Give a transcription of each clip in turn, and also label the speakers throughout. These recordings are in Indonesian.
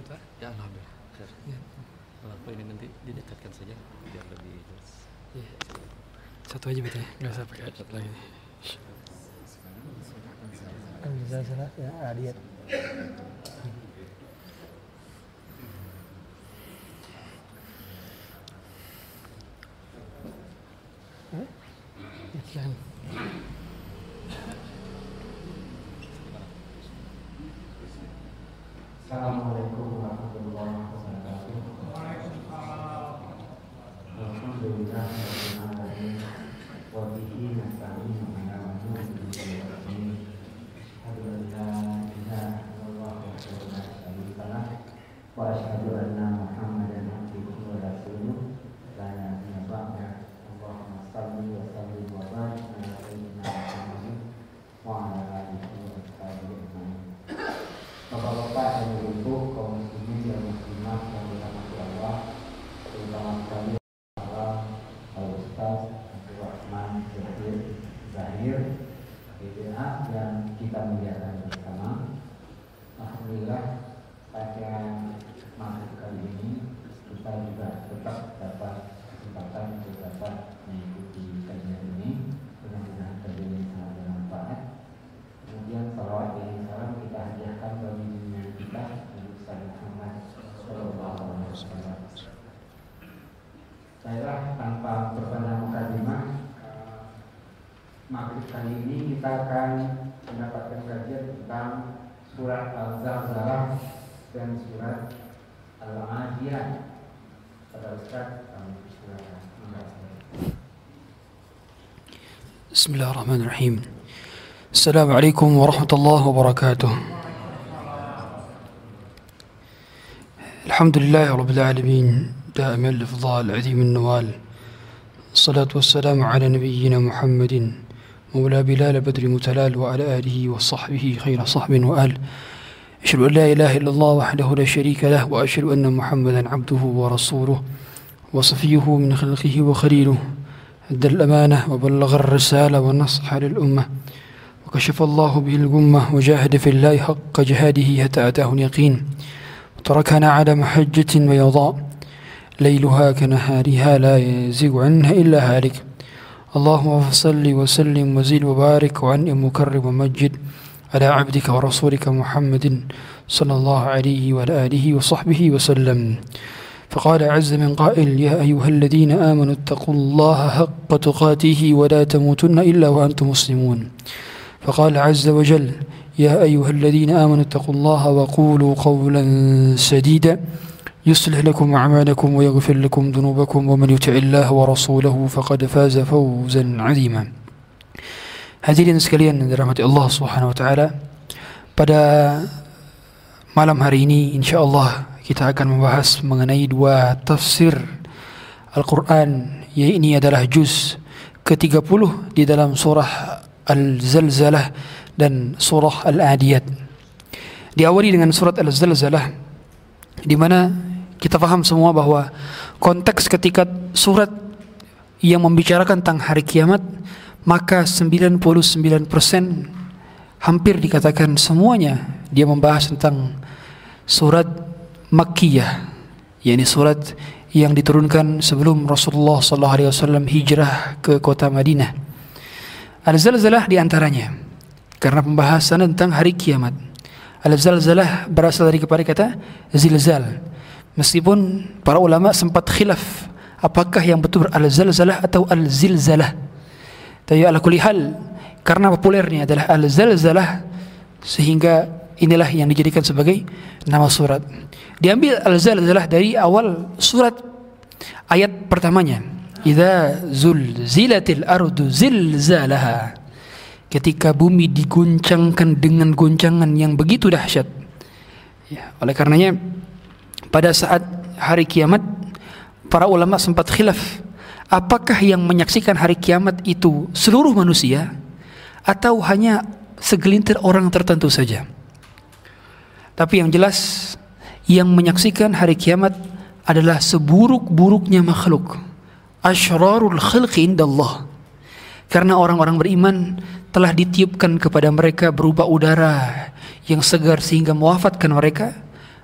Speaker 1: Sehat Pak?
Speaker 2: Ya alhamdulillah.
Speaker 1: Ya.
Speaker 2: Lampu ini nanti didekatkan saja biar lebih jelas.
Speaker 1: Iya. Satu aja betul ya, nggak usah pakai headset lagi. Kan bisa sana ya Adiat.
Speaker 3: Kita akan mendapatkan kajian tentang surat Al-Zalzalah dan surat Al-Adiyah. Pada Ustaz, kami silakan. Terima kasih.
Speaker 1: بسم الله الرحمن الرحيم السلام عليكم ورحمة الله وبركاته الحمد لله رب العالمين دائما الإفضال عظيم النوال الصلاة والسلام على نبينا محمد مولى بلال بدر متلال وعلى آله وصحبه خير صحب وآل. أشهد أن لا إله إلا الله وحده لا شريك له وأشهد أن محمدا عبده ورسوله وصفيه من خلقه وخليله. أدى الأمانة وبلغ الرسالة ونصح للأمة. وكشف الله به الغمة وجاهد في الله حق جهاده حتى أتاه اليقين. وتركنا على محجة بيضاء. ليلها كنهارها لا يزيغ عنها إلا هالك. اللهم صل وسلم وزيد وبارك وعنئم مكرم ومجد على عبدك ورسولك محمد صلى الله عليه وعلى آله وصحبه وسلم. فقال عز من قائل يا أيها الذين آمنوا اتقوا الله حق تقاته ولا تموتن إلا وأنتم مسلمون. فقال عز وجل يا أيها الذين آمنوا اتقوا الله وقولوا قولا سديدا يصلح لكم أعمالكم ويغفر لكم ذنوبكم ومن يطع الله ورسوله فقد فاز فوزا عظيما Hadirin sekalian yang dirahmati Allah Subhanahu wa taala. Pada malam hari ini insyaallah kita akan membahas mengenai dua tafsir Al-Qur'an yang ini adalah juz ke-30 di dalam surah Al-Zalzalah dan surah Al-Adiyat. Diawali dengan surat Al-Zalzalah di mana kita paham semua bahwa konteks ketika surat yang membicarakan tentang hari kiamat maka 99% hampir dikatakan semuanya dia membahas tentang surat Makkiyah yakni surat yang diturunkan sebelum Rasulullah sallallahu alaihi wasallam hijrah ke kota Madinah. Al-Zalzalah di antaranya karena pembahasan tentang hari kiamat. Al-Zalzalah berasal dari kepada kata zilzal. Meskipun para ulama sempat khilaf apakah yang betul al-zalzalah atau al-zilzalah. Tapi ala kulli hal karena populernya adalah al-zalzalah sehingga inilah yang dijadikan sebagai nama surat. Diambil al-zalzalah dari awal surat ayat pertamanya. Idza zulzilatil ardu zilzalaha. Ketika bumi diguncangkan dengan guncangan yang begitu dahsyat. Ya, oleh karenanya pada saat hari kiamat para ulama sempat khilaf apakah yang menyaksikan hari kiamat itu seluruh manusia atau hanya segelintir orang tertentu saja. Tapi yang jelas yang menyaksikan hari kiamat adalah seburuk-buruknya makhluk. Asyrarul khalqi indallah. Karena orang-orang beriman telah ditiupkan kepada mereka berupa udara yang segar sehingga mewafatkan mereka.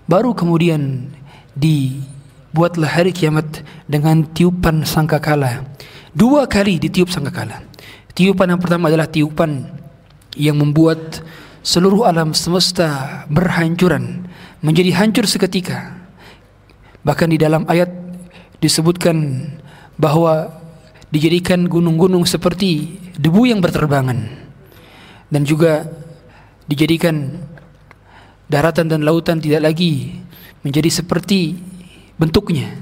Speaker 1: Baru kemudian dibuatlah hari kiamat dengan tiupan sangkakala. Dua kali ditiup sangkakala. Tiupan yang pertama adalah tiupan yang membuat seluruh alam semesta berhancuran menjadi hancur seketika. Bahkan di dalam ayat disebutkan bahwa dijadikan gunung-gunung seperti debu yang berterbangan dan juga dijadikan daratan dan lautan tidak lagi menjadi seperti bentuknya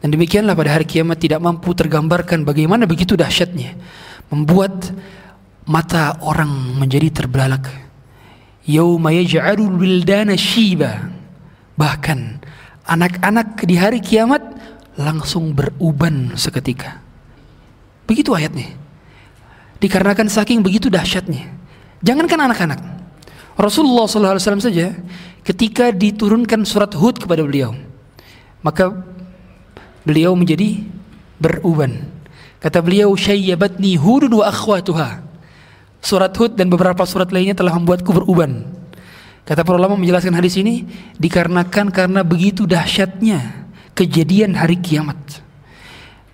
Speaker 1: dan demikianlah pada hari kiamat tidak mampu tergambarkan bagaimana begitu dahsyatnya membuat mata orang menjadi terbelalak. Yauma yaj'alul wildana shiba. Bahkan anak-anak di hari kiamat langsung beruban seketika. Begitu ayatnya. Dikarenakan saking begitu dahsyatnya. Jangankan anak-anak. Rasulullah SAW saja ketika diturunkan surat Hud kepada beliau, maka beliau menjadi beruban. Kata beliau, "Syayyabatni Hudun wa akhwatuha." Surat Hud dan beberapa surat lainnya telah membuatku beruban. Kata para ulama menjelaskan hadis ini dikarenakan karena begitu dahsyatnya kejadian hari kiamat.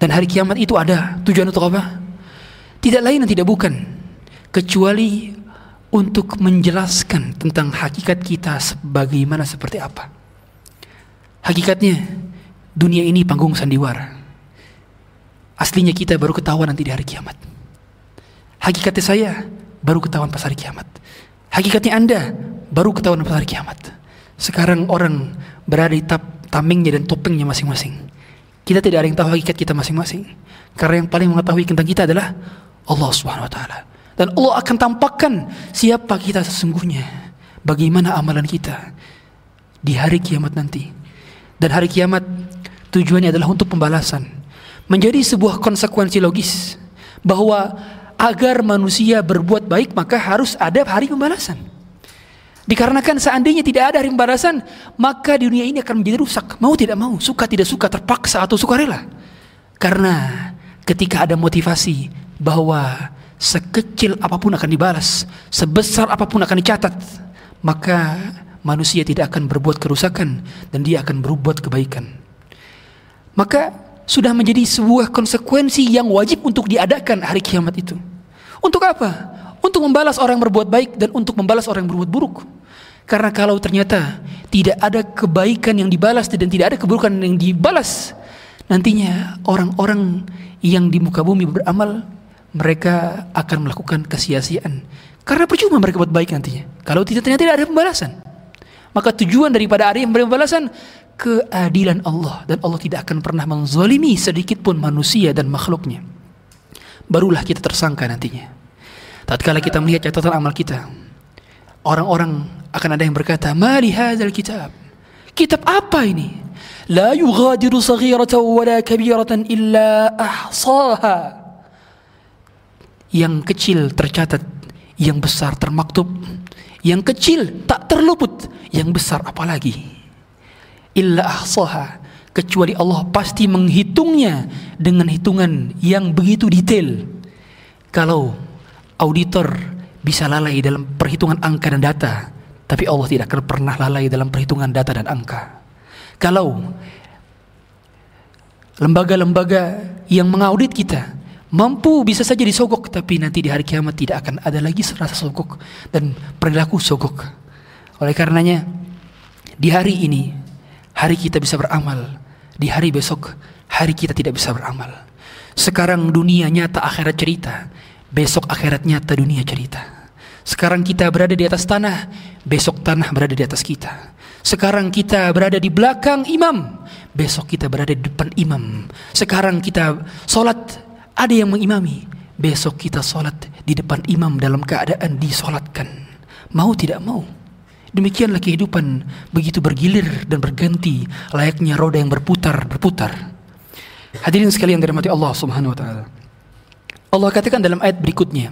Speaker 1: Dan hari kiamat itu ada tujuan untuk apa? Tidak lain dan tidak bukan kecuali untuk menjelaskan tentang hakikat kita sebagaimana seperti apa. Hakikatnya dunia ini panggung sandiwara. Aslinya kita baru ketahuan nanti di hari kiamat. Hakikatnya saya baru ketahuan pas hari kiamat. Hakikatnya Anda baru ketahuan pas hari kiamat. Sekarang orang berada di tap, tamengnya dan topengnya masing-masing. Kita tidak ada yang tahu hakikat kita masing-masing. Karena yang paling mengetahui tentang kita adalah Allah Subhanahu wa taala. Dan Allah akan tampakkan siapa kita sesungguhnya. Bagaimana amalan kita di hari kiamat nanti. Dan hari kiamat tujuannya adalah untuk pembalasan menjadi sebuah konsekuensi logis bahwa agar manusia berbuat baik maka harus ada hari pembalasan. Dikarenakan seandainya tidak ada hari pembalasan, maka dunia ini akan menjadi rusak. Mau tidak mau, suka tidak suka, terpaksa atau sukarela. Karena ketika ada motivasi bahwa sekecil apa pun akan dibalas, sebesar apa pun akan dicatat, maka manusia tidak akan berbuat kerusakan dan dia akan berbuat kebaikan. Maka sudah menjadi sebuah konsekuensi yang wajib untuk diadakan hari kiamat itu. Untuk apa? Untuk membalas orang yang berbuat baik dan untuk membalas orang yang berbuat buruk. Karena kalau ternyata tidak ada kebaikan yang dibalas dan tidak ada keburukan yang dibalas, nantinya orang-orang yang di muka bumi beramal mereka akan melakukan kesia-siaan. Karena percuma mereka buat baik nantinya. Kalau tidak ternyata tidak ada pembalasan. Maka tujuan daripada hari yang pembalasan keadilan Allah dan Allah tidak akan pernah menzalimi sedikit pun manusia dan makhluknya. Barulah kita tersangka nantinya. Tatkala kita melihat catatan amal kita, orang-orang akan ada yang berkata, "Mali hadzal kitab?" Kitab apa ini? La yughadiru saghiratan wala kabiratan illa ahsaha. Yang kecil tercatat, yang besar termaktub. Yang kecil tak terluput, yang besar apalagi illa ahsaha kecuali Allah pasti menghitungnya dengan hitungan yang begitu detail. Kalau auditor bisa lalai dalam perhitungan angka dan data, tapi Allah tidak akan pernah lalai dalam perhitungan data dan angka. Kalau lembaga-lembaga yang mengaudit kita mampu bisa saja disogok, tapi nanti di hari kiamat tidak akan ada lagi rasa sogok dan perilaku sogok. Oleh karenanya, di hari ini Hari kita bisa beramal, di hari besok hari kita tidak bisa beramal. Sekarang dunia nyata akhirat cerita, besok akhirat nyata dunia cerita. Sekarang kita berada di atas tanah, besok tanah berada di atas kita. Sekarang kita berada di belakang imam, besok kita berada di depan imam. Sekarang kita sholat, ada yang mengimami, besok kita sholat di depan imam dalam keadaan disolatkan. Mau tidak mau. Demikianlah kehidupan begitu bergilir dan berganti layaknya roda yang berputar berputar. Hadirin sekalian dirahmati Allah Subhanahu wa taala. Allah katakan dalam ayat berikutnya,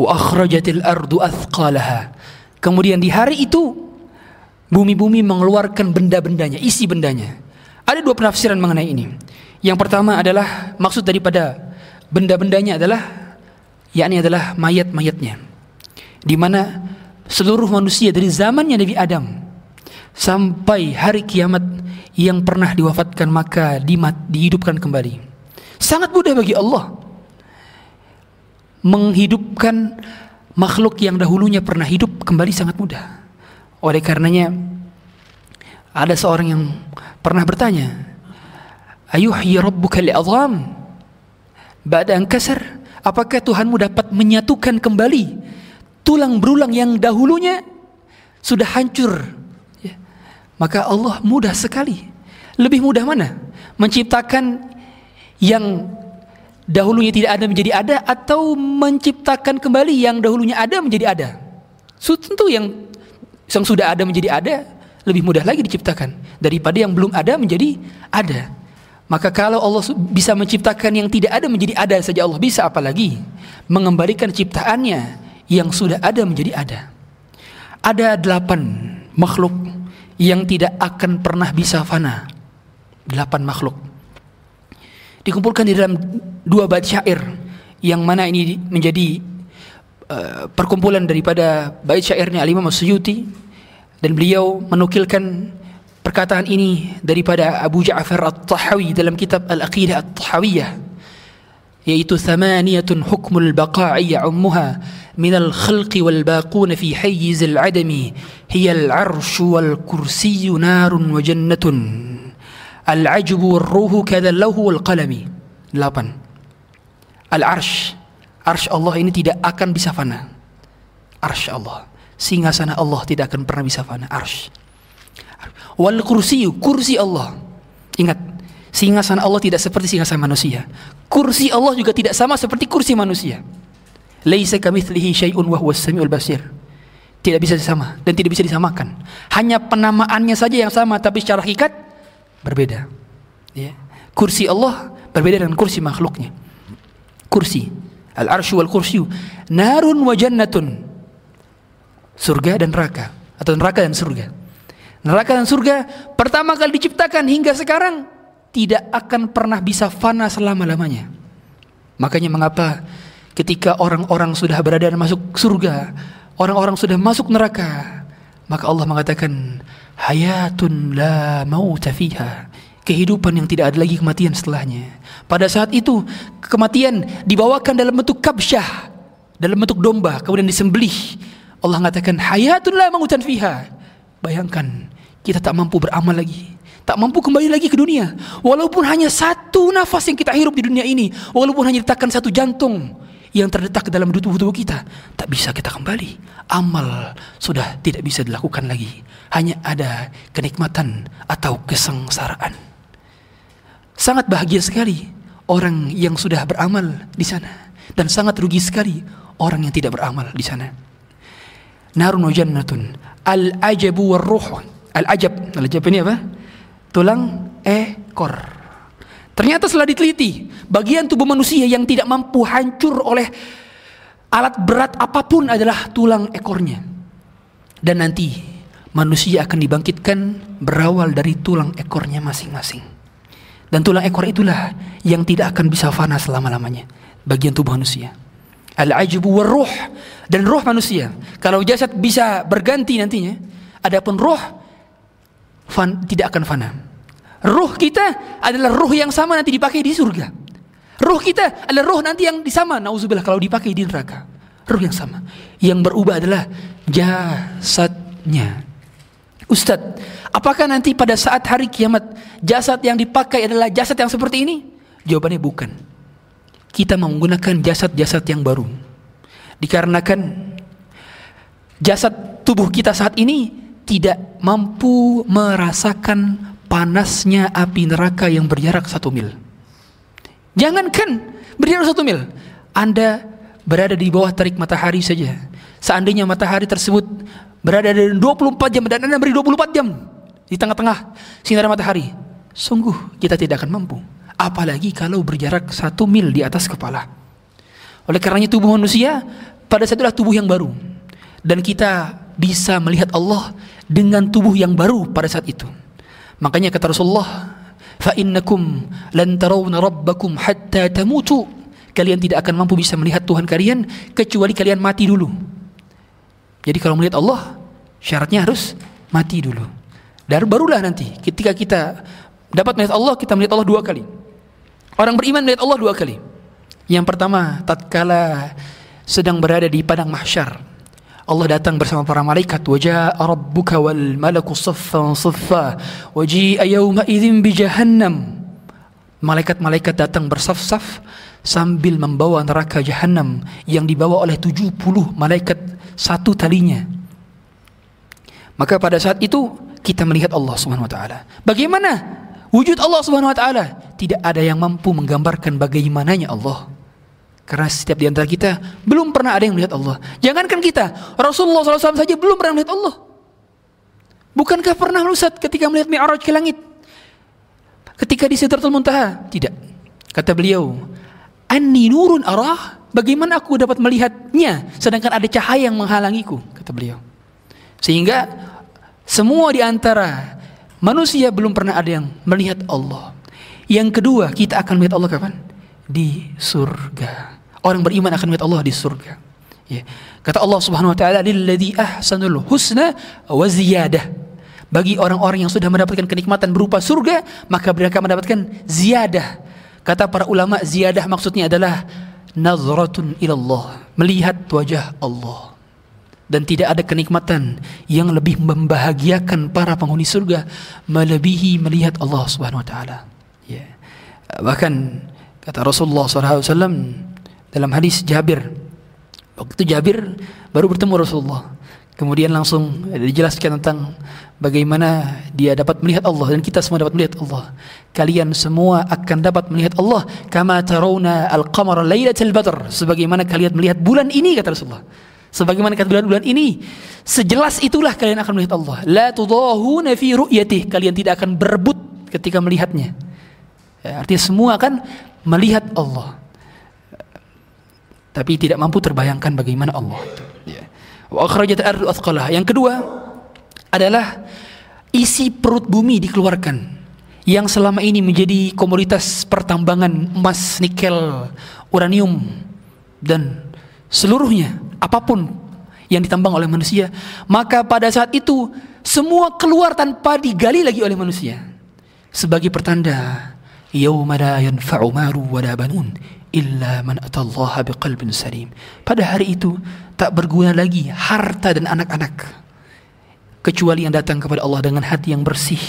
Speaker 1: Wa akhrajatil ardu athqalaha. Kemudian di hari itu bumi-bumi mengeluarkan benda-bendanya, isi bendanya. Ada dua penafsiran mengenai ini. Yang pertama adalah maksud daripada benda-bendanya adalah yakni adalah mayat-mayatnya. Di mana seluruh manusia dari zamannya Nabi Adam sampai hari kiamat yang pernah diwafatkan maka dimat, dihidupkan kembali. Sangat mudah bagi Allah menghidupkan makhluk yang dahulunya pernah hidup kembali sangat mudah. Oleh karenanya ada seorang yang pernah bertanya, "Ayuhyi rabbuka li'adham?" Ba'da an kasar, apakah Tuhanmu dapat menyatukan kembali tulang berulang yang dahulunya sudah hancur? Ya. Maka Allah mudah sekali. Lebih mudah mana? Menciptakan yang dahulunya tidak ada menjadi ada atau menciptakan kembali yang dahulunya ada menjadi ada. So, tentu yang yang sudah ada menjadi ada lebih mudah lagi diciptakan daripada yang belum ada menjadi ada. Maka kalau Allah bisa menciptakan yang tidak ada menjadi ada saja Allah bisa apalagi mengembalikan ciptaannya yang sudah ada menjadi ada. Ada delapan makhluk yang tidak akan pernah bisa fana. Delapan makhluk dikumpulkan di dalam dua bait syair yang mana ini menjadi uh, perkumpulan daripada bait syairnya Al-Imam Suyuti dan beliau menukilkan perkataan ini daripada Abu Ja'far At-Tahawi dalam kitab Al-Aqidah At-Tahawiyah yaitu thamaniyatun hukmul baqa'i ya'ummuha من الخلق والباقون في حيز العدم هي العرش والكرسي نار وجنة Al-ajbu ruhu kadza lahu wal qalami. 8. Al-arsh. Arsh Allah ini tidak akan bisa fana. Arsh Allah. Singgasana Allah tidak akan pernah bisa fana. Arsh. Wal kursi, kursi Allah. Ingat, singgasana Allah tidak seperti singgasana manusia. Kursi Allah juga tidak sama seperti kursi manusia. Laisa kamitslihi syai'un wa huwas basir. Tidak bisa sama dan tidak bisa disamakan. Hanya penamaannya saja yang sama tapi secara hakikat berbeda. Ya. Kursi Allah berbeda dengan kursi makhluknya. Kursi, al-arsyu wal kursyu, narun wa jannatun. Surga dan neraka atau neraka dan surga. Neraka dan surga pertama kali diciptakan hingga sekarang tidak akan pernah bisa fana selama-lamanya. Makanya mengapa ketika orang-orang sudah berada dan masuk surga, orang-orang sudah masuk neraka, maka Allah mengatakan hayatun la mauta fiha. Kehidupan yang tidak ada lagi kematian setelahnya. Pada saat itu kematian dibawakan dalam bentuk kabsyah dalam bentuk domba kemudian disembelih. Allah mengatakan hayatun la mautan fiha bayangkan kita tak mampu beramal lagi tak mampu kembali lagi ke dunia. Walaupun hanya satu nafas yang kita hirup di dunia ini walaupun hanya ditakkan satu jantung yang terdetak dalam tubuh-tubuh kita tak bisa kita kembali. Amal sudah tidak bisa dilakukan lagi. Hanya ada kenikmatan atau kesengsaraan. Sangat bahagia sekali orang yang sudah beramal di sana. Dan sangat rugi sekali orang yang tidak beramal di sana. Narun jannatun al ajabu ruh al ajab al ajab ini apa tulang ekor Ternyata setelah diteliti, bagian tubuh manusia yang tidak mampu hancur oleh alat berat apa pun adalah tulang ekornya. Dan nanti manusia akan dibangkitkan berawal dari tulang ekornya masing-masing. Dan tulang ekor itulah yang tidak akan bisa fana selama-lamanya. Bagian tubuh manusia. Al-ajbu ruh dan roh manusia. Kalau jasad bisa berganti nantinya, adapun roh fan, tidak akan fana. Ruh kita adalah ruh yang sama nanti dipakai di surga. Ruh kita adalah ruh nanti yang sama. Nauzubillah kalau dipakai di neraka. Ruh yang sama. Yang berubah adalah jasadnya. Ustadz, apakah nanti pada saat hari kiamat jasad yang dipakai adalah jasad yang seperti ini? Jawabannya bukan. Kita menggunakan jasad-jasad yang baru. Dikarenakan jasad tubuh kita saat ini tidak mampu merasakan panasnya api neraka yang berjarak satu mil. Jangankan berjarak satu mil, Anda berada di bawah terik matahari saja. Seandainya matahari tersebut berada di 24 jam dan Anda beri 24 jam di tengah-tengah sinar matahari, sungguh kita tidak akan mampu. Apalagi kalau berjarak satu mil di atas kepala. Oleh karenanya tubuh manusia pada saat itulah tubuh yang baru dan kita bisa melihat Allah dengan tubuh yang baru pada saat itu. Makanya kata Rasulullah, "Fa innakum lan tarawna rabbakum hatta tamutu." Kalian tidak akan mampu bisa melihat Tuhan kalian kecuali kalian mati dulu. Jadi kalau melihat Allah, syaratnya harus mati dulu. Dan barulah nanti ketika kita dapat melihat Allah, kita melihat Allah dua kali. Orang beriman melihat Allah dua kali. Yang pertama, tatkala sedang berada di padang mahsyar. Allah datang bersama para malaikat wajah rabbuka wal malaku saffan saffa waji'a yawma idzin bi jahannam. Malaikat-malaikat datang bersaf-saf sambil membawa neraka jahanam yang dibawa oleh 70 malaikat satu talinya. Maka pada saat itu kita melihat Allah Subhanahu wa taala. Bagaimana wujud Allah Subhanahu wa taala? Tidak ada yang mampu menggambarkan bagaimananya Allah karena setiap di antara kita belum pernah ada yang melihat Allah. Jangankan kita, Rasulullah SAW saja belum pernah melihat Allah. Bukankah pernah Lusat ketika melihat Mi'raj ke langit? Ketika di Sidratul Muntaha? Tidak. Kata beliau, Anni nurun arah, bagaimana aku dapat melihatnya sedangkan ada cahaya yang menghalangiku, kata beliau. Sehingga semua di antara manusia belum pernah ada yang melihat Allah. Yang kedua, kita akan melihat Allah kapan? Di surga. Orang beriman akan melihat Allah di surga. Ya. Kata Allah Subhanahu wa taala, "Lilladzi ahsanul husna wa ziyadah." Bagi orang-orang yang sudah mendapatkan kenikmatan berupa surga, maka mereka mendapatkan ziyadah. Kata para ulama, ziyadah maksudnya adalah nazratun ilallah, melihat wajah Allah. Dan tidak ada kenikmatan yang lebih membahagiakan para penghuni surga melebihi melihat Allah Subhanahu wa taala. Ya. Bahkan kata Rasulullah SAW dalam hadis Jabir. Waktu Jabir baru bertemu Rasulullah. Kemudian langsung dijelaskan tentang bagaimana dia dapat melihat Allah dan kita semua dapat melihat Allah. Kalian semua akan dapat melihat Allah kama tarawna al-qamara lailatal badr sebagaimana kalian melihat bulan ini kata Rasulullah. Sebagaimana kata bulan-bulan ini sejelas itulah kalian akan melihat Allah. La tudahuna fi ru'yatih kalian tidak akan berebut ketika melihatnya. Ya, artinya semua akan melihat Allah tapi tidak mampu terbayangkan bagaimana Allah itu. Ya. Yang kedua adalah isi perut bumi dikeluarkan yang selama ini menjadi komoditas pertambangan emas, nikel, uranium dan seluruhnya apa pun yang ditambang oleh manusia, maka pada saat itu semua keluar tanpa digali lagi oleh manusia. Sebagai pertanda, yanfa'u illa man atallaha biqalbin salim. Pada hari itu tak berguna lagi harta dan anak-anak kecuali yang datang kepada Allah dengan hati yang bersih.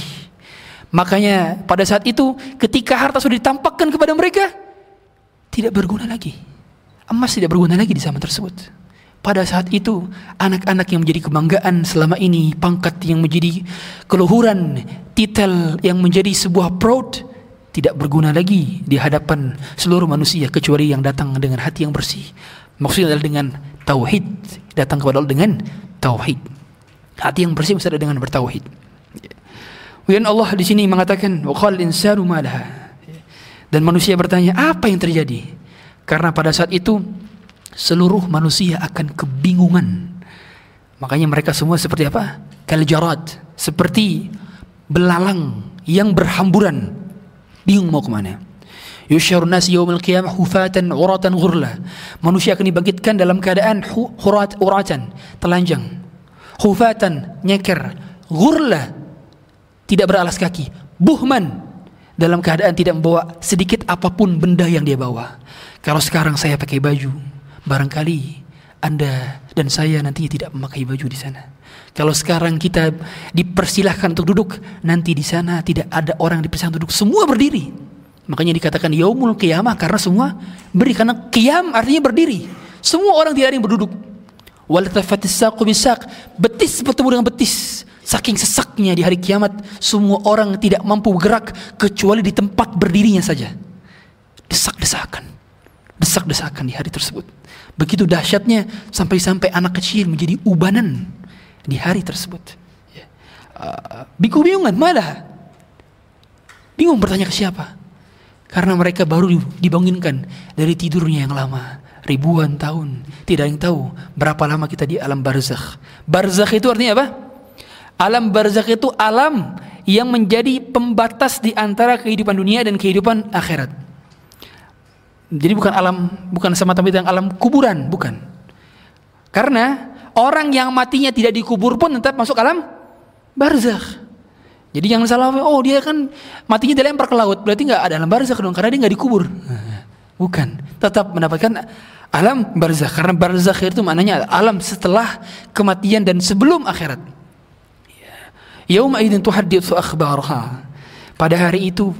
Speaker 1: Makanya pada saat itu ketika harta sudah ditampakkan kepada mereka tidak berguna lagi. Emas tidak berguna lagi di zaman tersebut. Pada saat itu anak-anak yang menjadi kebanggaan selama ini, pangkat yang menjadi keluhuran, titel yang menjadi sebuah proud tidak berguna lagi di hadapan seluruh manusia kecuali yang datang dengan hati yang bersih. Maksudnya adalah dengan tauhid, datang kepada Allah dengan tauhid. Hati yang bersih maksudnya dengan bertauhid. Kemudian Allah di sini mengatakan waqal insanu malaha. Dan manusia bertanya, apa yang terjadi? Karena pada saat itu seluruh manusia akan kebingungan. Makanya mereka semua seperti apa? Kaljarat, seperti belalang yang berhamburan bingung mau ke mana Yusyarun nasi yawmal qiyamah hufatan uratan ghurla. Manusia akan dibangkitkan dalam keadaan hurat uratan, telanjang. Hufatan, nyeker, ghurla, tidak beralas kaki. Buhman, dalam keadaan tidak membawa sedikit apa pun benda yang dia bawa. Kalau sekarang saya pakai baju, barangkali Anda dan saya nanti tidak memakai baju di sana. Kalau sekarang kita dipersilahkan untuk duduk, nanti di sana tidak ada orang dipersilahkan duduk, semua berdiri. Makanya dikatakan yaumul qiyamah karena semua berdiri karena qiyam artinya berdiri. Semua orang tidak ada yang berduduk. Betis bertemu dengan betis. Saking sesaknya di hari kiamat, semua orang tidak mampu bergerak kecuali di tempat berdirinya saja. Desak-desakan. Desak-desakan di hari tersebut. Begitu dahsyatnya sampai-sampai anak kecil menjadi ubanan di hari tersebut. Ya. Uh, bingung-bingungan, malah bingung bertanya ke siapa. Karena mereka baru dibangunkan dari tidurnya yang lama, ribuan tahun. Tidak yang tahu berapa lama kita di alam barzakh. Barzakh itu artinya apa? Alam barzakh itu alam yang menjadi pembatas di antara kehidupan dunia dan kehidupan akhirat. Jadi bukan alam, bukan semata-mata yang alam kuburan, bukan. Karena orang yang matinya tidak dikubur pun tetap masuk alam barzakh. Jadi jangan salah, oh dia kan matinya dilempar ke laut, berarti nggak ada alam barzakh dong, karena dia nggak dikubur. Bukan, tetap mendapatkan alam barzakh karena barzakh itu maknanya alam setelah kematian dan sebelum akhirat. Yauma idzin tuhadditsu akhbarha. Pada hari itu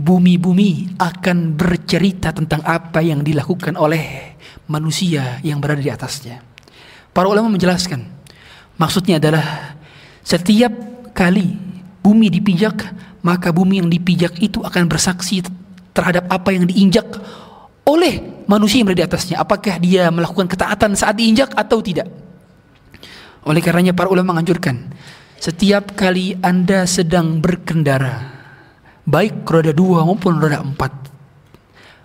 Speaker 1: bumi-bumi akan bercerita tentang apa yang dilakukan oleh manusia yang berada di atasnya. Para ulama menjelaskan, maksudnya adalah setiap kali bumi dipijak, maka bumi yang dipijak itu akan bersaksi terhadap apa yang diinjak oleh manusia yang berada di atasnya. Apakah dia melakukan ketaatan saat diinjak atau tidak? Oleh karenanya para ulama menganjurkan setiap kali Anda sedang berkendara, baik roda dua maupun roda empat,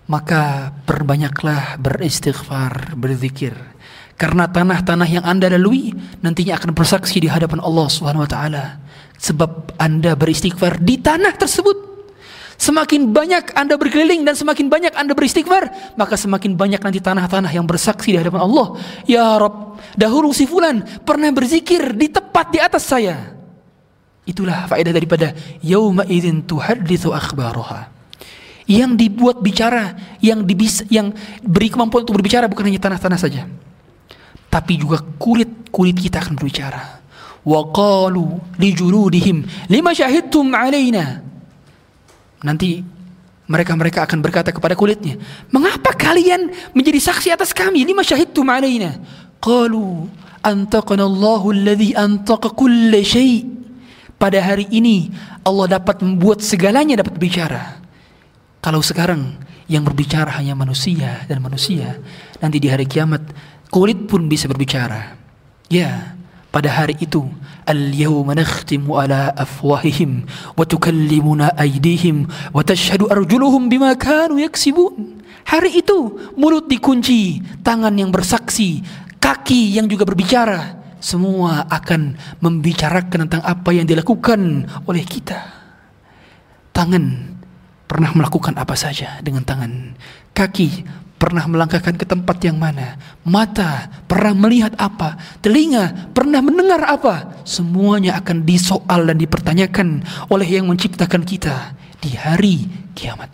Speaker 1: maka perbanyaklah beristighfar, berzikir. Karena tanah-tanah yang Anda lalui nantinya akan bersaksi di hadapan Allah Subhanahu wa taala sebab Anda beristighfar di tanah tersebut. Semakin banyak Anda berkeliling dan semakin banyak Anda beristighfar, maka semakin banyak nanti tanah-tanah yang bersaksi di hadapan Allah. Ya Rob, dahulu si fulan pernah berzikir di tepat di atas saya. Itulah faedah daripada yauma idzin tuhadditsu akhbaraha. Yang dibuat bicara, yang dibis, yang beri kemampuan untuk berbicara bukan hanya tanah-tanah saja. Tapi juga kulit-kulit kita akan berbicara. Wa qalu li juludihim lima syahidtum alaina? Nanti mereka-mereka akan berkata kepada kulitnya mengapa kalian menjadi saksi atas kami? Lima syahidtum alaina? Qalu antaqana Allahu alladhi antaqa kulla syai pada hari ini Allah dapat membuat segalanya dapat bicara. Kalau sekarang yang berbicara hanya manusia dan manusia nanti di hari kiamat kulit pun bisa berbicara. Ya pada hari itu al-yawma nakhtimu ala afwahihim wa tukallimuna aydihim wa tashhadu arjuluhum bima kanu yaksibun. Hari itu mulut dikunci tangan yang bersaksi kaki yang juga berbicara. Semua akan membicarakan tentang apa yang dilakukan oleh kita. Tangan pernah melakukan apa saja dengan tangan? Kaki pernah melangkahkan ke tempat yang mana, mata pernah melihat apa, telinga pernah mendengar apa, semuanya akan disoal dan dipertanyakan oleh yang menciptakan kita di hari kiamat.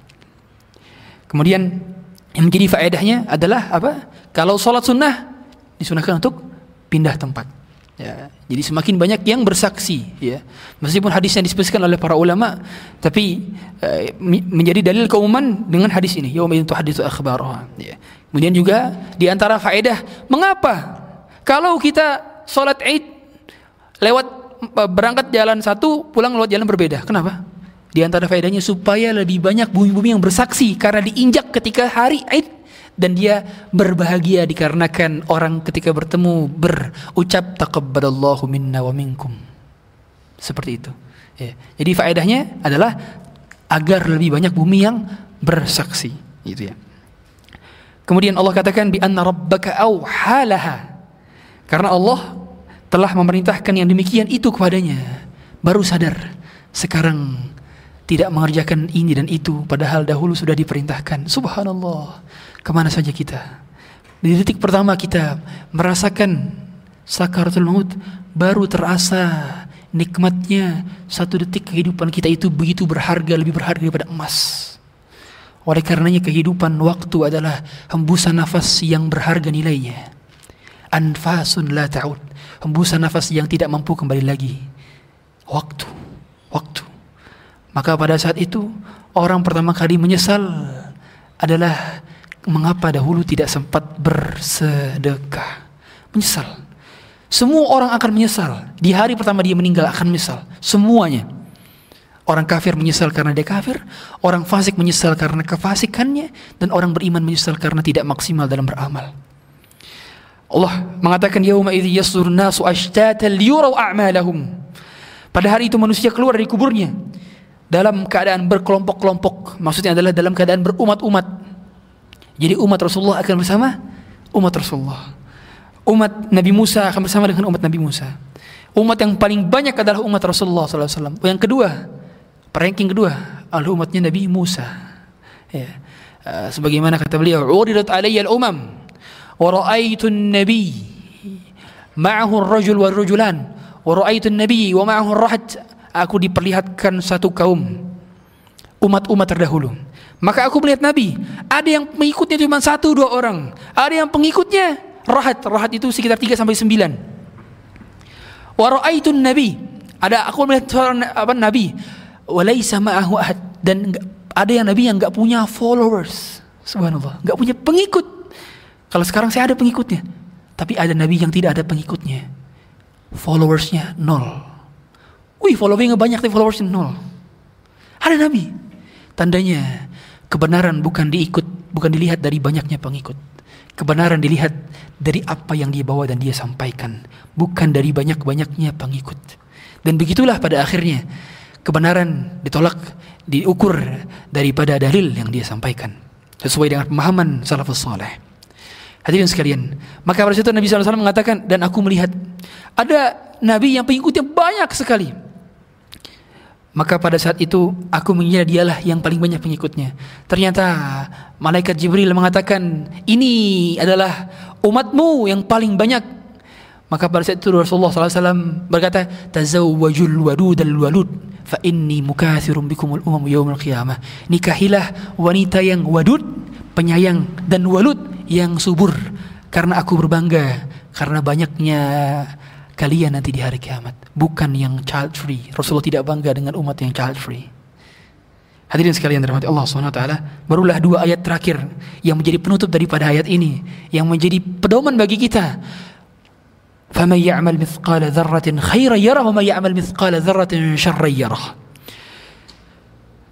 Speaker 1: Kemudian yang menjadi faedahnya adalah apa? Kalau sholat sunnah disunahkan untuk pindah tempat. Ya, jadi semakin banyak yang bersaksi ya. Meskipun hadisnya disebutkan oleh para ulama tapi uh, menjadi dalil keumuman dengan hadis ini. Yauma itu hadis akhbarah. Ya. Kemudian juga di antara faedah mengapa kalau kita sholat Id lewat eh, berangkat jalan satu pulang lewat jalan berbeda. Kenapa? Di antara faedahnya supaya lebih banyak bumi-bumi yang bersaksi karena diinjak ketika hari Id dan dia berbahagia dikarenakan orang ketika bertemu berucap taqabbalallahu minna wa minkum. Seperti itu. Ya. Jadi faedahnya adalah agar lebih banyak bumi yang bersaksi, gitu ya. Kemudian Allah katakan bi anna rabbaka auhalaha. Karena Allah telah memerintahkan yang demikian itu kepadanya. Baru sadar sekarang tidak mengerjakan ini dan itu padahal dahulu sudah diperintahkan. Subhanallah. Ke mana saja kita? Di detik pertama kita merasakan sakaratul maut baru terasa nikmatnya satu detik kehidupan kita itu begitu berharga lebih berharga daripada emas. Oleh karenanya kehidupan waktu adalah hembusan nafas yang berharga nilainya. Anfasun la ta'ud. Hembusan nafas yang tidak mampu kembali lagi. Waktu. Waktu. Maka pada saat itu orang pertama kali menyesal adalah mengapa dahulu tidak sempat bersedekah. Menyesal. Semua orang akan menyesal. Di hari pertama dia meninggal akan menyesal. Semuanya. Orang kafir menyesal karena dia kafir, orang fasik menyesal karena kefasikannya, dan orang beriman menyesal karena tidak maksimal dalam beramal. Allah mengatakan yauma idzi yasdur nasu ashtatan liyurau a'malahum. Pada hari itu manusia keluar dari kuburnya dalam keadaan berkelompok-kelompok, maksudnya adalah dalam keadaan berumat-umat Jadi umat Rasulullah akan bersama umat Rasulullah. Umat Nabi Musa akan bersama dengan umat Nabi Musa. Umat yang paling banyak adalah umat Rasulullah SAW. Yang kedua, ranking kedua adalah umatnya Nabi Musa. Ya. Uh, sebagaimana kata beliau, "Uridat alayya al-umam wa ra'aytu an-nabi ma'ahu ar-rajul wa ar-rajulan wa ra'aytu an-nabi wa ma'ahu ar-rahat." Aku diperlihatkan satu kaum umat-umat terdahulu. Maka aku melihat Nabi, ada yang pengikutnya cuma satu dua orang, ada yang pengikutnya rahat, rahat itu sekitar 3 sampai 9. Wa ra'aitun nabi, ada aku melihat seorang apa nabi, walaisa ma'ahu ahad dan ada yang nabi yang enggak punya followers. Subhanallah, enggak punya pengikut. Kalau sekarang saya ada pengikutnya, tapi ada nabi yang tidak ada pengikutnya. Followersnya nol. Wih, followingnya banyak tapi followersnya nol. Ada nabi. Tandanya kebenaran bukan diikut, bukan dilihat dari banyaknya pengikut. Kebenaran dilihat dari apa yang dia bawa dan dia sampaikan, bukan dari banyak-banyaknya pengikut. Dan begitulah pada akhirnya kebenaran ditolak, diukur daripada dalil yang dia sampaikan sesuai dengan pemahaman salafus saleh. Hadirin sekalian, maka pada situ Nabi SAW mengatakan dan aku melihat ada nabi yang pengikutnya banyak sekali. Maka pada saat itu aku mengira dialah yang paling banyak pengikutnya. Ternyata malaikat Jibril mengatakan, "Ini adalah umatmu yang paling banyak." Maka pada saat itu Rasulullah SAW berkata, "Tazawwajul wadud al walud, fa inni mukathirun bikumul umam yaumil qiyamah." Nikahilah wanita yang wadud, penyayang dan walud yang subur karena aku berbangga karena banyaknya kalian nanti di hari kiamat bukan yang child free Rasulullah tidak bangga dengan umat yang child free Hadirin sekalian dirahmati Allah SWT Barulah dua ayat terakhir Yang menjadi penutup daripada ayat ini Yang menjadi pedoman bagi kita فَمَنْ يَعْمَلْ مِثْقَالَ ذَرَّةٍ خَيْرًا يَرَهُ وَمَنْ يَعْمَلْ مِثْقَالَ ذَرَّةٍ شَرًّا يَرَهُ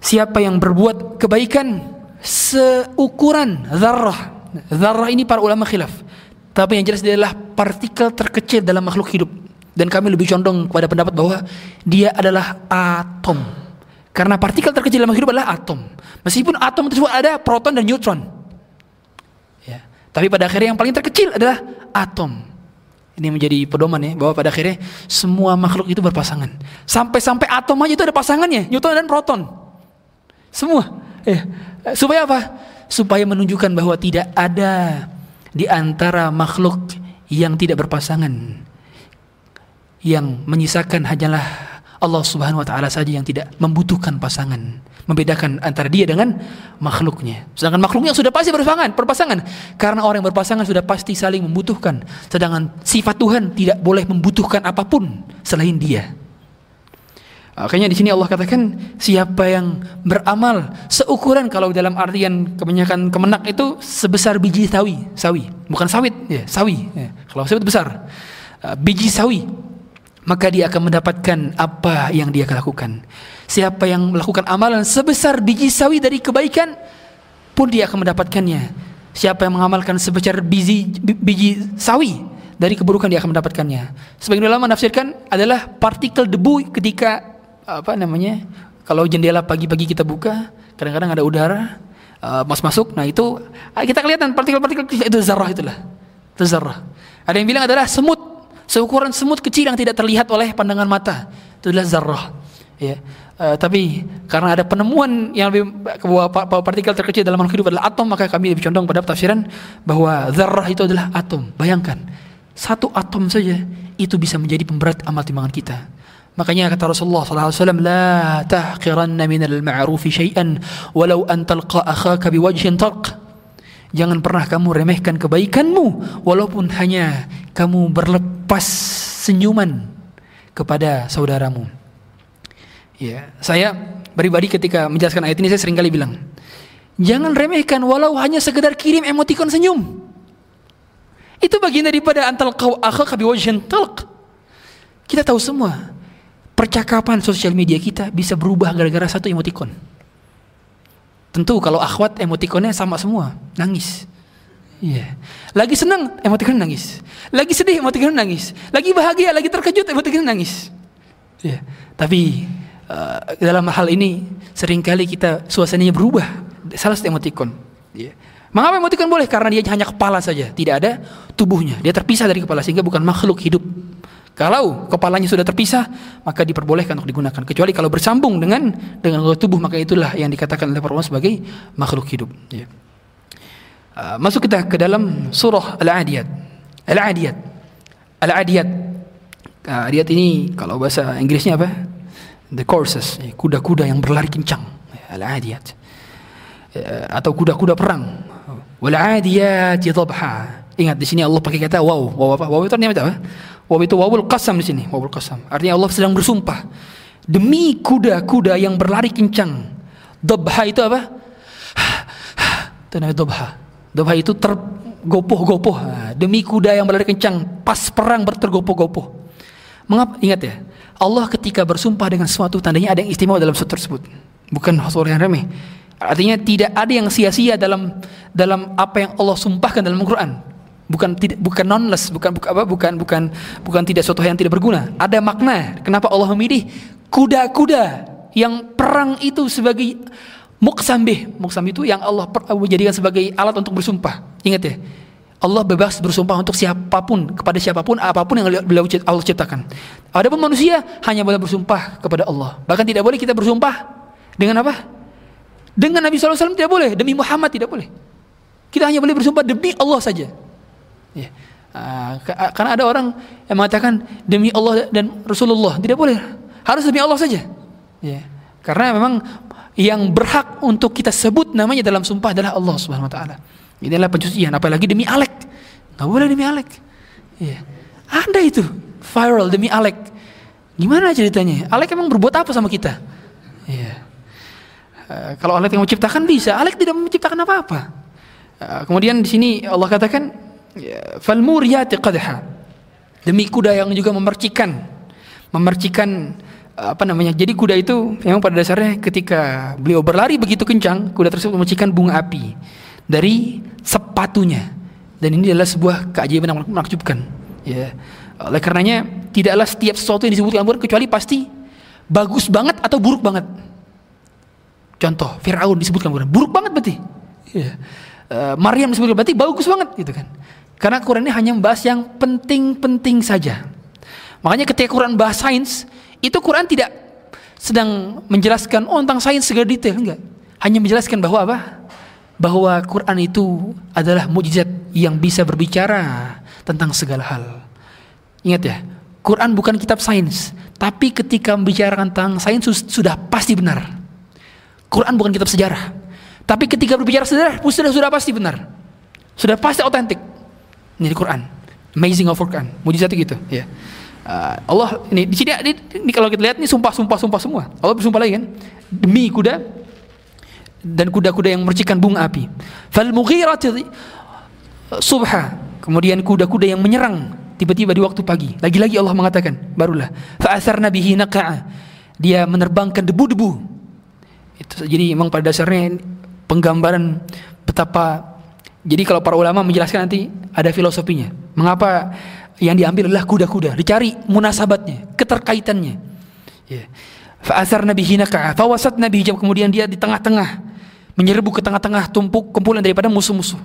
Speaker 1: Siapa yang berbuat kebaikan Seukuran zarrah Zarrah ini para ulama khilaf tapi yang jelas dia adalah partikel terkecil dalam makhluk hidup. Dan kami lebih condong kepada pendapat bahwa dia adalah atom. Karena partikel terkecil dalam makhluk hidup adalah atom. Meskipun atom tersebut ada proton dan neutron. Ya. Tapi pada akhirnya yang paling terkecil adalah atom. Ini menjadi pedoman ya bahwa pada akhirnya semua makhluk itu berpasangan. Sampai-sampai atom aja itu ada pasangannya, neutron dan proton. Semua. Ya. Supaya apa? Supaya menunjukkan bahwa tidak ada di antara makhluk yang tidak berpasangan yang menyisakan hanyalah Allah Subhanahu wa taala saja yang tidak membutuhkan pasangan membedakan antara dia dengan makhluknya. Sedangkan makhluknya sudah pasti berpasangan berpasangan. Karena orang yang berpasangan sudah pasti saling membutuhkan sedangkan sifat Tuhan tidak boleh membutuhkan apa pun selain dia Makanya di sini Allah katakan siapa yang beramal seukuran kalau dalam artian kebanyakan kemenak itu sebesar biji sawi, sawi, bukan sawit, ya, sawi. Ya. Kalau sawit besar, uh, biji sawi, maka dia akan mendapatkan apa yang dia lakukan. Siapa yang melakukan amalan sebesar biji sawi dari kebaikan pun dia akan mendapatkannya. Siapa yang mengamalkan sebesar biji biji sawi dari keburukan dia akan mendapatkannya. Sebagian ulama menafsirkan adalah partikel debu ketika apa namanya kalau jendela pagi-pagi kita buka kadang-kadang ada udara uh, mas masuk nah itu uh, kita kelihatan partikel-partikel itu zarah itulah itu zarah ada yang bilang adalah semut seukuran semut kecil yang tidak terlihat oleh pandangan mata itu adalah zarah ya. Uh, tapi karena ada penemuan yang lebih bahwa partikel terkecil dalam makhluk hidup adalah atom maka kami lebih condong pada tafsiran bahwa zarah itu adalah atom. Bayangkan satu atom saja itu bisa menjadi pemberat amal timbangan kita Makanya kata Rasulullah SAW, La tahqiranna minal ma'rufi syai'an, walau an talqa akhaka biwajhin talq. Jangan pernah kamu remehkan kebaikanmu, walaupun hanya kamu berlepas senyuman kepada saudaramu. Ya, saya pribadi ketika menjelaskan ayat ini saya sering kali bilang, jangan remehkan walau hanya sekedar kirim emotikon senyum. Itu bagian daripada antal kau akhaka biwajhin talq. Kita tahu semua percakapan sosial media kita bisa berubah gara-gara satu emoticon. Tentu kalau akhwat emoticonnya sama semua, nangis. Iya. Yeah. Lagi senang emoticon nangis. Lagi sedih emoticon nangis. Lagi bahagia, lagi terkejut emoticon nangis. Iya. Yeah. Tapi uh, dalam hal ini sering kali kita suasananya berubah. Salah satu emoticon. Iya. Yeah. Mengapa memutihkan boleh? Karena dia hanya kepala saja, tidak ada tubuhnya. Dia terpisah dari kepala sehingga bukan makhluk hidup. Kalau kepalanya sudah terpisah, maka diperbolehkan untuk digunakan. Kecuali kalau bersambung dengan dengan tubuh, maka itulah yang dikatakan oleh para ulama sebagai makhluk hidup. Ya. Uh, masuk kita ke dalam surah Al-Adiyat. Al-Adiyat. Al-Adiyat. Uh, Adiyat ini kalau bahasa Inggrisnya apa? The courses, ya, kuda-kuda yang berlari kencang. Ya, Al-Adiyat. Uh, atau kuda-kuda perang. Wal adiyat dhabha. Ingat di sini Allah pakai kata wow. Wow apa? Wow itu artinya apa? Waw itu wawul qasam di sini, wawul qasam. Artinya Allah sedang bersumpah demi kuda-kuda yang berlari kencang. Dobha itu apa? Itu namanya dobha. Dobha itu tergopoh-gopoh. Demi kuda yang berlari kencang, pas perang bertergopoh-gopoh. Mengapa? Ingat ya, Allah ketika bersumpah dengan sesuatu tandanya ada yang istimewa dalam surat tersebut. Bukan sesuatu yang remeh. Artinya tidak ada yang sia-sia dalam dalam apa yang Allah sumpahkan dalam Al-Quran bukan tidak bukan nonless bukan bukan apa bukan bukan bukan tidak suatu yang tidak berguna ada makna kenapa Allah memilih kuda-kuda yang perang itu sebagai muksambih muksambih itu yang Allah menjadikan sebagai alat untuk bersumpah ingat ya Allah bebas bersumpah untuk siapa pun kepada siapa pun apa pun yang beliau Allah ciptakan. Adapun manusia hanya boleh bersumpah kepada Allah. Bahkan tidak boleh kita bersumpah dengan apa? Dengan Nabi SAW tidak boleh, demi Muhammad tidak boleh. Kita hanya boleh bersumpah demi Allah saja. Ya. Uh, karena ada orang yang mengatakan demi Allah dan Rasulullah. Tidak boleh. Harus demi Allah saja. Ya. Karena memang yang berhak untuk kita sebut namanya dalam sumpah adalah Allah Subhanahu wa taala. Ini adalah pencucian apalagi demi Alek. Nggak boleh demi Alek. Ya. Ada itu viral demi Alek. Gimana ceritanya? Alek emang berbuat apa sama kita? Ya. Uh, kalau Alek yang menciptakan bisa. Alek tidak menciptakan apa-apa. Uh, kemudian di sini Allah katakan falmuriyati qadha. Demi kuda yang juga memercikan. Memercikan apa namanya? Jadi kuda itu memang pada dasarnya ketika beliau berlari begitu kencang kuda tersebut memercikan bunga api dari sepatunya. Dan ini adalah sebuah keajaiban yang menakjubkan. Ya. Oleh karenanya tidaklah setiap sesuatu yang disebutkan Al-Quran kecuali pasti bagus banget atau buruk banget. Contoh Fir'aun disebutkan Al-Quran buruk banget berarti. Ya. Uh, Maryam disebutkan berarti bagus banget gitu kan karena Quran ini hanya membahas yang penting-penting saja. Makanya ketika Quran bahas sains, itu Quran tidak sedang menjelaskan oh tentang sains segala detail enggak. Hanya menjelaskan bahwa apa? Bahwa Quran itu adalah mujizat yang bisa berbicara tentang segala hal. Ingat ya, Quran bukan kitab sains, tapi ketika membicarakan tentang sains sudah pasti benar. Quran bukan kitab sejarah, tapi ketika berbicara sejarah sudah sudah pasti benar. Sudah pasti otentik. Di Quran. Amazing of Quran. Mujizatnya gitu, ya. Uh, Allah ini di sini ini, ini kalau kita lihat ini sumpah sumpah sumpah semua. Allah bersumpah lagi kan demi kuda dan kuda-kuda yang mercikan bunga api. Fal mughirati subha. Kemudian kuda-kuda yang menyerang tiba-tiba di waktu pagi. Lagi-lagi Allah mengatakan, barulah fa asarna bihi naqa'a. Dia menerbangkan debu-debu. Itu jadi memang pada dasarnya penggambaran betapa jadi kalau para ulama menjelaskan nanti ada filosofinya. Mengapa yang diambil adalah kuda-kuda? Dicari munasabatnya, keterkaitannya. Ya. Fa'asar Nabi hinaka, fawasat Nabi hijab kemudian dia di tengah-tengah menyerbu ke tengah-tengah tumpuk kumpulan daripada musuh-musuh.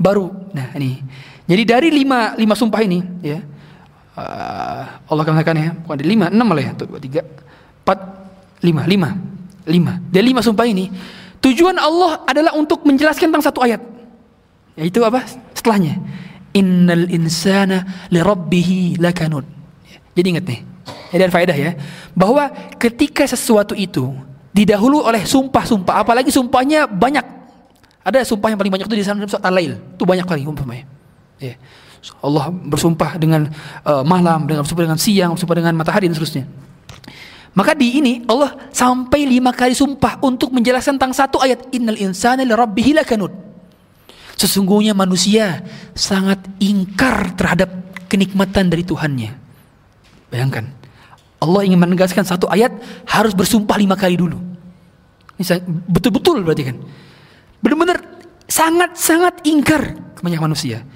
Speaker 1: Baru, nah ini. Jadi dari lima lima sumpah ini, ya uh, Allah katakan ya, bukan ada lima, enam malah ya, dua, tiga, empat, lima, lima, lima. Dari lima sumpah ini, tujuan Allah adalah untuk menjelaskan tentang satu ayat. Yaitu apa? Setelahnya. Innal insana li rabbih. Jadi ingat nih. Ini ada faedah ya. Bahwa ketika sesuatu itu didahulu oleh sumpah-sumpah, apalagi sumpahnya banyak. Ada sumpah yang paling banyak itu di sana surat Al-Lail. Itu banyak kali umpamanya. Ya. Allah bersumpah dengan uh, malam, dengan bersumpah dengan siang, bersumpah dengan matahari dan seterusnya. Maka di ini Allah sampai lima kali sumpah untuk menjelaskan tentang satu ayat Innal insana li rabbih lakanud. Sesungguhnya manusia sangat ingkar terhadap kenikmatan dari Tuhannya. Bayangkan, Allah ingin menegaskan satu ayat harus bersumpah lima kali dulu. Betul-betul berarti kan. Benar-benar sangat-sangat ingkar kebanyakan manusia.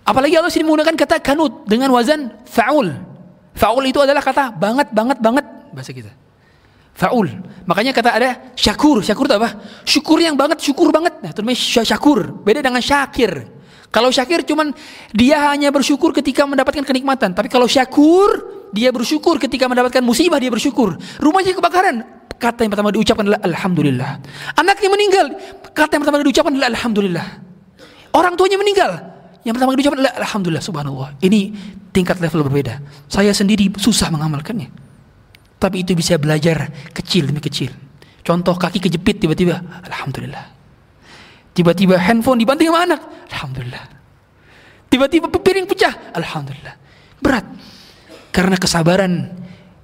Speaker 1: Apalagi Allah sini menggunakan kata kanut dengan wazan faul. Faul itu adalah kata banget, banget, banget bahasa kita. Faul. Makanya kata ada syakur. Syakur itu apa? Syukur yang banget, syukur banget. Nah, itu namanya sya- syakur. Beda dengan syakir. Kalau syakir cuman dia hanya bersyukur ketika mendapatkan kenikmatan. Tapi kalau syakur, dia bersyukur ketika mendapatkan musibah, dia bersyukur. Rumahnya kebakaran, kata yang pertama diucapkan adalah Alhamdulillah. Anaknya meninggal, kata yang pertama diucapkan adalah Alhamdulillah. Orang tuanya meninggal, yang pertama diucapkan adalah Alhamdulillah, Subhanallah. Ini tingkat level berbeda. Saya sendiri susah mengamalkannya. Tapi itu bisa belajar kecil demi kecil. Contoh kaki kejepit tiba-tiba, Alhamdulillah. Tiba-tiba handphone dibanting sama anak, Alhamdulillah. Tiba-tiba piring pecah, Alhamdulillah. Berat. Karena kesabaran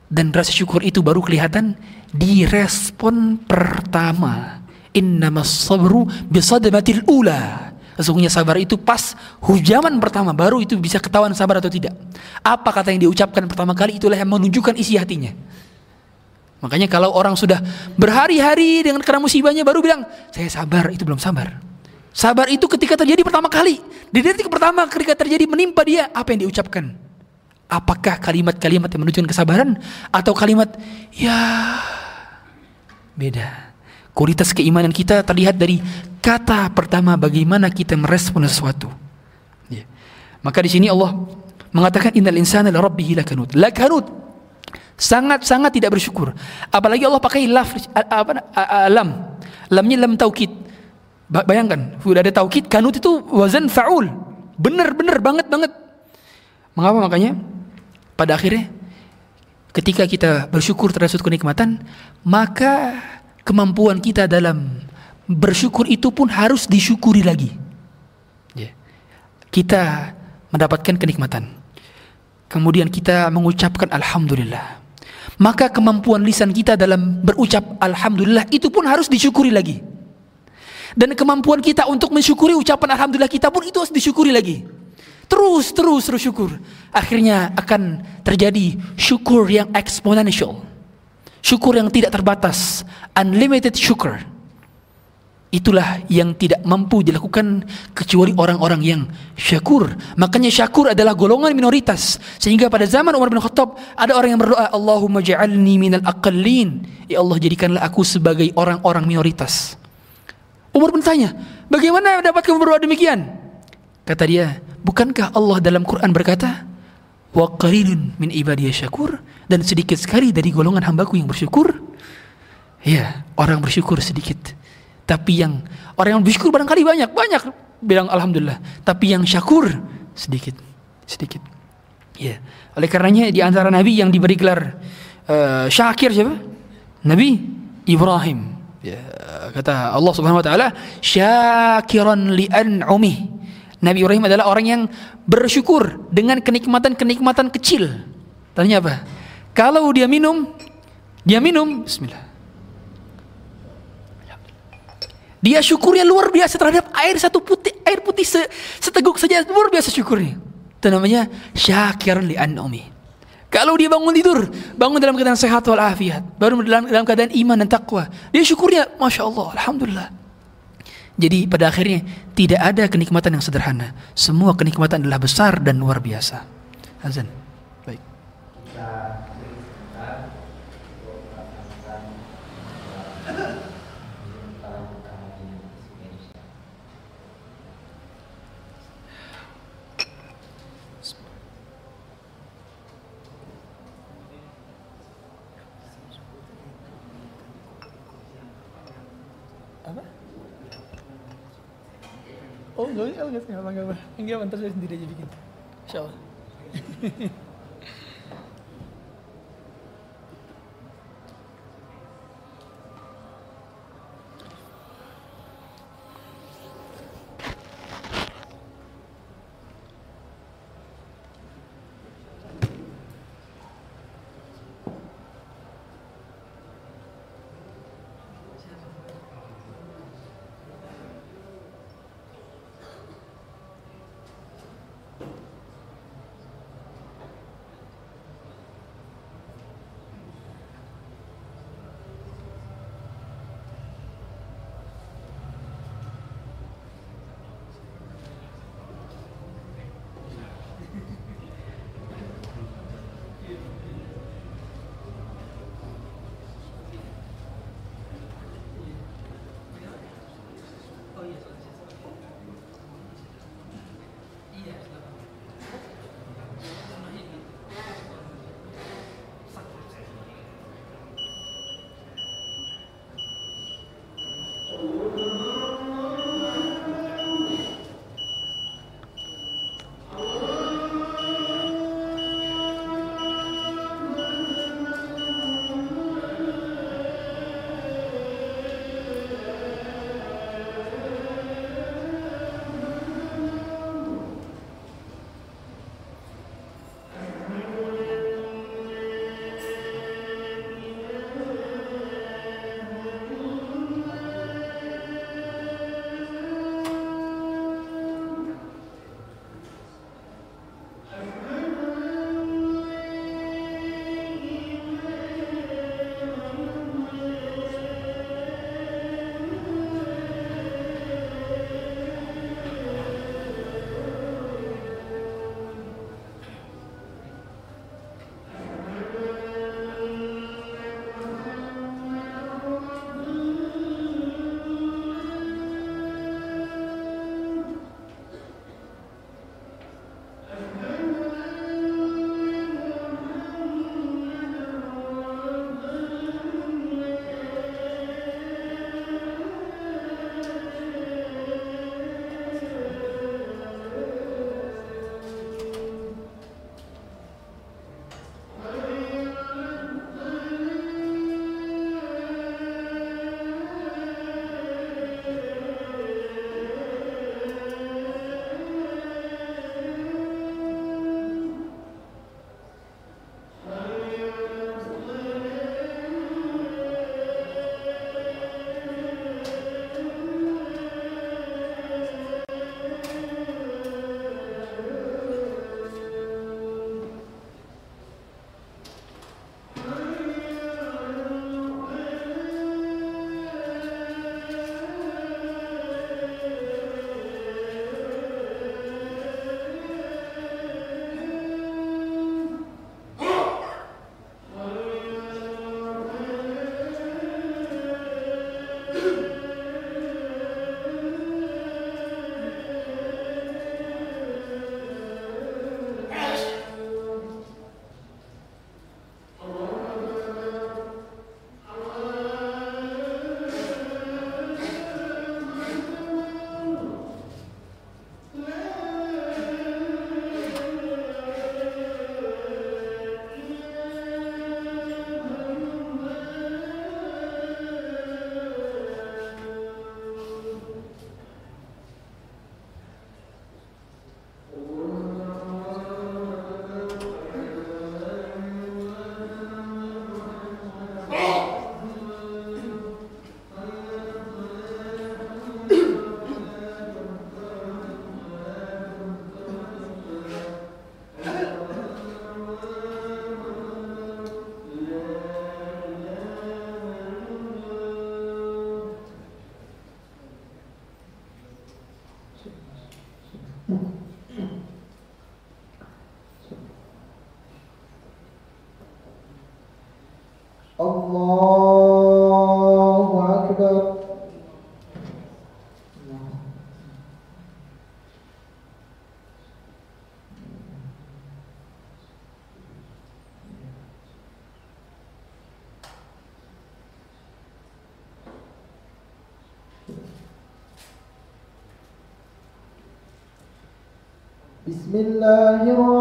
Speaker 1: dan rasa syukur itu baru kelihatan di respon pertama. Innamas sabru bisadmatil ula. Sesungguhnya sabar itu pas hujaman pertama baru itu bisa ketahuan sabar atau tidak. Apa kata yang diucapkan pertama kali itulah yang menunjukkan isi hatinya. Makanya kalau orang sudah berhari-hari dengan kena musibahnya baru bilang, saya sabar, itu belum sabar. Sabar itu ketika terjadi pertama kali. Di detik pertama ketika terjadi menimpa dia, apa yang diucapkan? Apakah kalimat-kalimat yang menunjukkan kesabaran? Atau kalimat, ya beda. Kualitas keimanan kita terlihat dari kata pertama bagaimana kita merespon sesuatu. Ya. Maka di sini Allah mengatakan innal insana la rabbihi lakanut. Lakanut sangat-sangat tidak bersyukur. Apalagi Allah pakai laf apa lam. Lamnya lam taukid. Bayangkan, sudah ada taukid, kanut itu wazan faul. Benar-benar banget banget. Mengapa makanya? Pada akhirnya ketika kita bersyukur terhadap suatu kenikmatan, maka kemampuan kita dalam bersyukur itu pun harus disyukuri lagi. Ya. Kita mendapatkan kenikmatan. Kemudian kita mengucapkan alhamdulillah. Maka kemampuan lisan kita dalam berucap alhamdulillah itu pun harus disyukuri lagi. Dan kemampuan kita untuk mensyukuri ucapan alhamdulillah kita pun itu harus disyukuri lagi. Terus terus terus syukur. Akhirnya akan terjadi syukur yang eksponensial. Syukur yang tidak terbatas, unlimited syukur. Itulah yang tidak mampu dilakukan kecuali orang-orang yang syakur. Makanya syakur adalah golongan minoritas. Sehingga pada zaman Umar bin Khattab ada orang yang berdoa, Allahumma ja'alni minal aqallin. Ya Allah jadikanlah aku sebagai orang-orang minoritas. Umar pun tanya, bagaimana dapat kamu berdoa demikian? Kata dia, bukankah Allah dalam Quran berkata, wa qalilun min ibadiyah syakur dan sedikit sekali dari golongan hambaku yang bersyukur? Ya, orang bersyukur sedikit. Tapi yang orang yang bersyukur barangkali banyak, banyak bilang alhamdulillah. Tapi yang syakur sedikit, sedikit. Ya, oleh karenanya di antara nabi yang diberi gelar uh, syakir siapa? Nabi Ibrahim. Ya, kata Allah Subhanahu wa taala, syakiran li an'umi. Nabi Ibrahim adalah orang yang bersyukur dengan kenikmatan-kenikmatan kecil. Tanya apa? Kalau dia minum, dia minum, bismillah. Dia syukurnya luar biasa terhadap air satu putih, air putih seteguk saja luar biasa syukurnya. Itu namanya syakiran li an'umi. Kalau dia bangun tidur, bangun dalam keadaan sehat walafiat, baru dalam, dalam keadaan iman dan takwa, dia syukurnya, masya Allah, alhamdulillah. Jadi pada akhirnya tidak ada kenikmatan yang sederhana. Semua kenikmatan adalah besar dan luar biasa. Azan. Baik. Oh enggak, enggak, enggak, enggak, enggak, enggak, enggak, enggak, saya sendiri aja bikin. Insya Allah.
Speaker 4: بسم الله الرحمن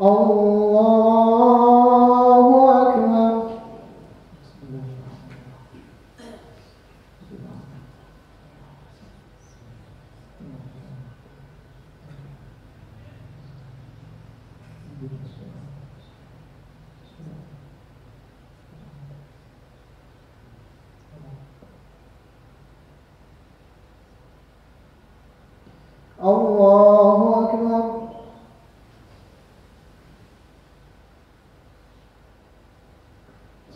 Speaker 4: Oh.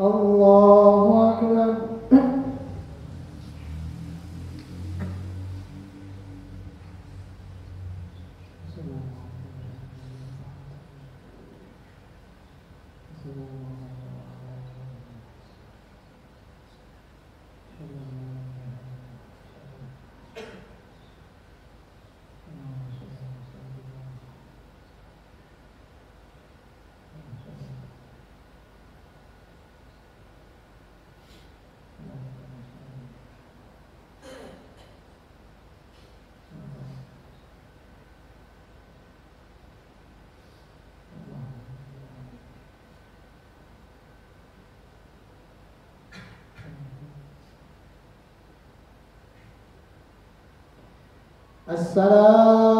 Speaker 4: الله السلام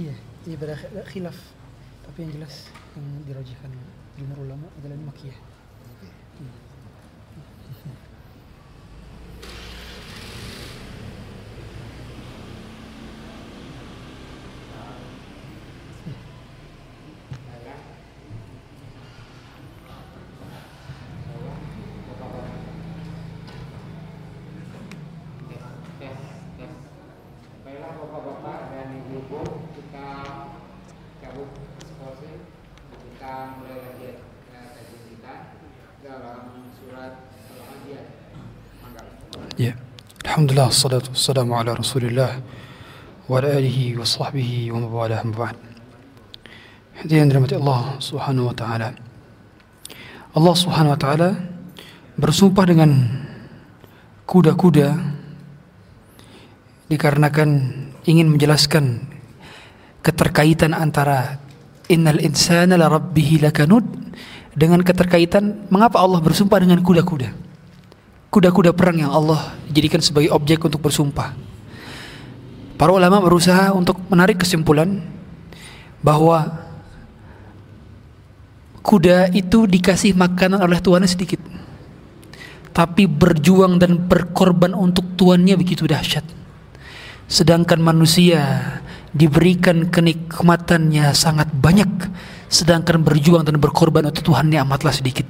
Speaker 5: Iya, iya beda khilaf. Tapi yang jelas yang dirajihkan jumhur ulama adalah makiyah.
Speaker 3: tes tes baiklah bapak-bapak dan ibu-ibu kita cabut skorsing kita mulai lagi ya, kaji kita dalam surat al-anbiya mangga
Speaker 1: Ya. Alhamdulillah, salatu wassalamu ala rasulillah wa ala alihi wa sahbihi wa dirahmati Allah subhanahu wa ta'ala. Allah subhanahu wa ta'ala bersumpah dengan kuda-kuda dikarenakan ingin menjelaskan keterkaitan antara innal insana la rabbihi lakanud dengan keterkaitan mengapa Allah bersumpah dengan kuda-kuda kuda-kuda perang yang Allah jadikan sebagai objek untuk bersumpah. Para ulama berusaha untuk menarik kesimpulan bahwa kuda itu dikasih makanan oleh tuannya sedikit. Tapi berjuang dan berkorban untuk tuannya begitu dahsyat. Sedangkan manusia diberikan kenikmatannya sangat banyak sedangkan berjuang dan berkorban untuk Tuhannya amatlah sedikit.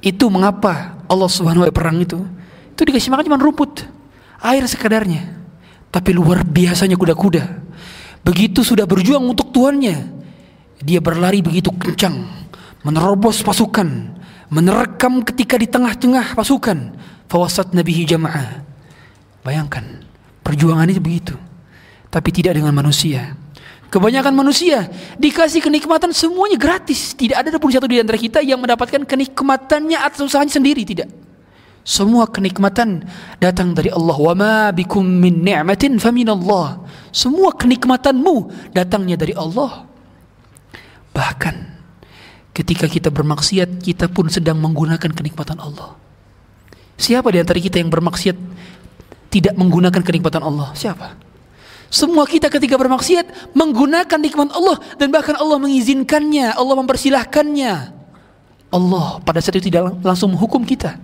Speaker 1: Itu mengapa Allah Subhanahu wa taala perang itu itu dikasih makan cuma rumput, air sekadarnya. Tapi luar biasanya kuda-kuda. Begitu sudah berjuang untuk tuannya, dia berlari begitu kencang, menerobos pasukan, menerkam ketika di tengah-tengah pasukan. Fawasat nabihi jama'ah. Bayangkan, perjuangan itu begitu. Tapi tidak dengan manusia. Kebanyakan manusia dikasih kenikmatan semuanya gratis. Tidak ada pun satu di antara kita yang mendapatkan kenikmatannya atas usahanya sendiri. Tidak. Semua kenikmatan datang dari Allah. Wa ma bikum min ni'matin faminallah. Semua kenikmatanmu datangnya dari Allah. Bahkan ketika kita bermaksiat, kita pun sedang menggunakan kenikmatan Allah. Siapa di antara kita yang bermaksiat tidak menggunakan kenikmatan Allah? Siapa? Semua kita ketika bermaksiat menggunakan nikmat Allah dan bahkan Allah mengizinkannya, Allah mempersilahkannya. Allah pada saat itu tidak langsung menghukum kita.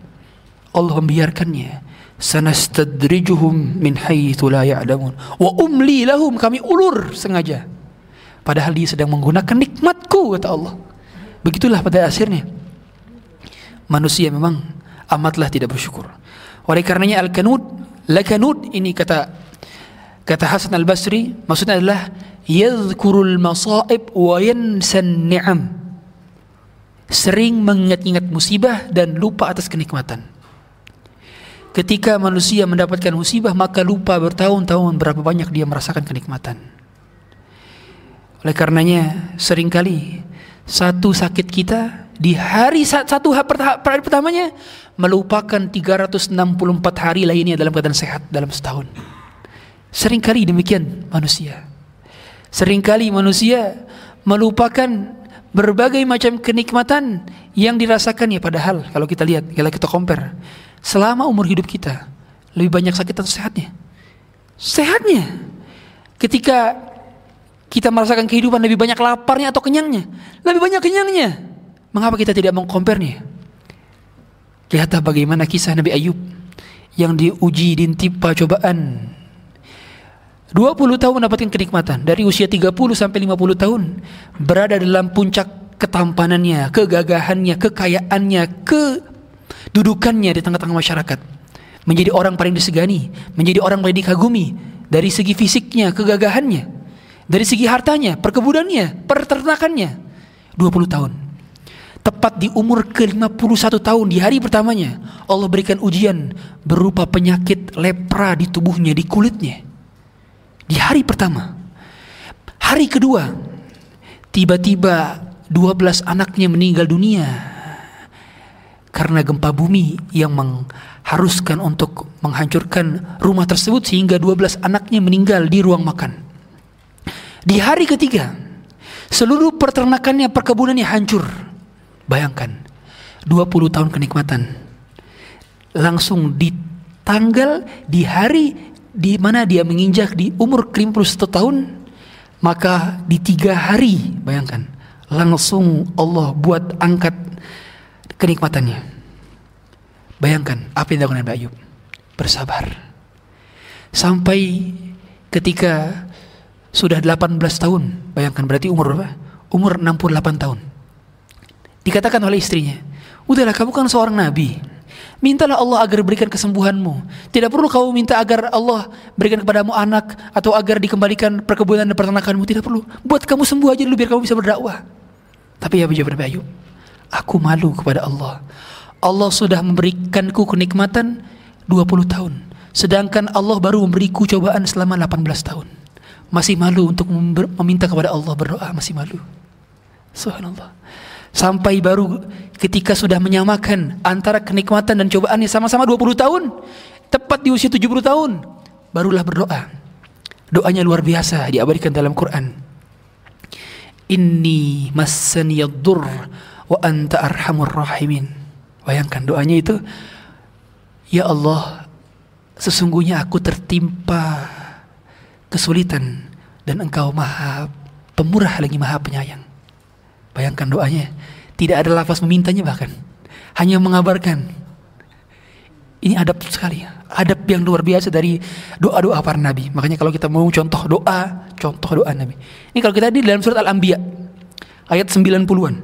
Speaker 1: Allah membiarkannya. Sanastadrijuhum min haitsu la ya'lamun wa umli lahum kami ulur sengaja. Padahal dia sedang menggunakan nikmatku kata Allah. Begitulah pada akhirnya. Manusia memang amatlah tidak bersyukur. Oleh karenanya al-kanud, la-kanud ini kata Kata Hasan al-Basri, maksudnya adalah yadhkurul masaib wa yansan ni'am. Sering mengingat-ingat musibah dan lupa atas kenikmatan. Ketika manusia mendapatkan musibah maka lupa bertahun-tahun berapa banyak dia merasakan kenikmatan. Oleh karenanya sering kali satu sakit kita di hari satu hari pertamanya melupakan 364 hari lainnya dalam keadaan sehat dalam setahun. Seringkali demikian manusia. Seringkali manusia melupakan berbagai macam kenikmatan yang dirasakannya padahal kalau kita lihat, kalau kita compare selama umur hidup kita lebih banyak sakit atau sehatnya? Sehatnya. Ketika kita merasakan kehidupan lebih banyak laparnya atau kenyangnya? Lebih banyak kenyangnya. Mengapa kita tidak mengkompernya? Lihatlah bagaimana kisah Nabi Ayub yang diuji dintimpa cobaan 20 tahun mendapatkan kenikmatan dari usia 30 sampai 50 tahun berada dalam puncak ketampanannya, kegagahannya, kekayaannya, kedudukannya di tengah-tengah masyarakat. Menjadi orang paling disegani, menjadi orang paling dikagumi dari segi fisiknya, kegagahannya, dari segi hartanya, perkebunannya, peternakannya. 20 tahun. Tepat di umur ke-51 tahun di hari pertamanya Allah berikan ujian berupa penyakit lepra di tubuhnya, di kulitnya. Di hari pertama. Hari kedua, tiba-tiba 12 anaknya meninggal dunia karena gempa bumi yang mengharuskan untuk menghancurkan rumah tersebut sehingga 12 anaknya meninggal di ruang makan. Di hari ketiga, seluruh peternakannya, perkebunannya hancur. Bayangkan, 20 tahun kenikmatan. Langsung di tanggal, di hari di mana dia menginjak di umur ke 51 tahun Maka di tiga hari, bayangkan, langsung Allah buat angkat kenikmatannya. Bayangkan apa yang dilakukan Nabi Ayub. Bersabar. Sampai ketika sudah 18 tahun. Bayangkan berarti umur berapa? Umur 68 tahun. Dikatakan oleh istrinya, udahlah kamu kan seorang nabi. Mintalah Allah agar berikan kesembuhanmu. Tidak perlu kamu minta agar Allah berikan kepadamu anak atau agar dikembalikan perkebunan dan peternakanmu. Tidak perlu. Buat kamu sembuh aja dulu biar kamu bisa berdakwah. Tapi ya jawab Ayub, aku malu kepada Allah. Allah sudah memberikanku kenikmatan 20 tahun. Sedangkan Allah baru memberiku cobaan selama 18 tahun. Masih malu untuk meminta kepada Allah berdoa, masih malu. Subhanallah. Sampai baru ketika sudah menyamakan antara kenikmatan dan cobaannya sama-sama 20 tahun, tepat di usia 70 tahun, barulah berdoa. Doanya luar biasa diabadikan dalam Quran. Inni massaniyad-dur wa anta arhamur rahimin. Bayangkan doanya itu, Ya Allah, sesungguhnya aku tertimpa kesulitan dan engkau maha pemurah lagi maha penyayang. Bayangkan doanya, tidak ada lafaz memintanya bahkan, hanya mengabarkan. Ini adab sekali, adab yang luar biasa dari doa-doa para nabi. Makanya kalau kita mau contoh doa, contoh doa nabi. Ini kalau kita di dalam surat Al-Anbiya ayat 90-an.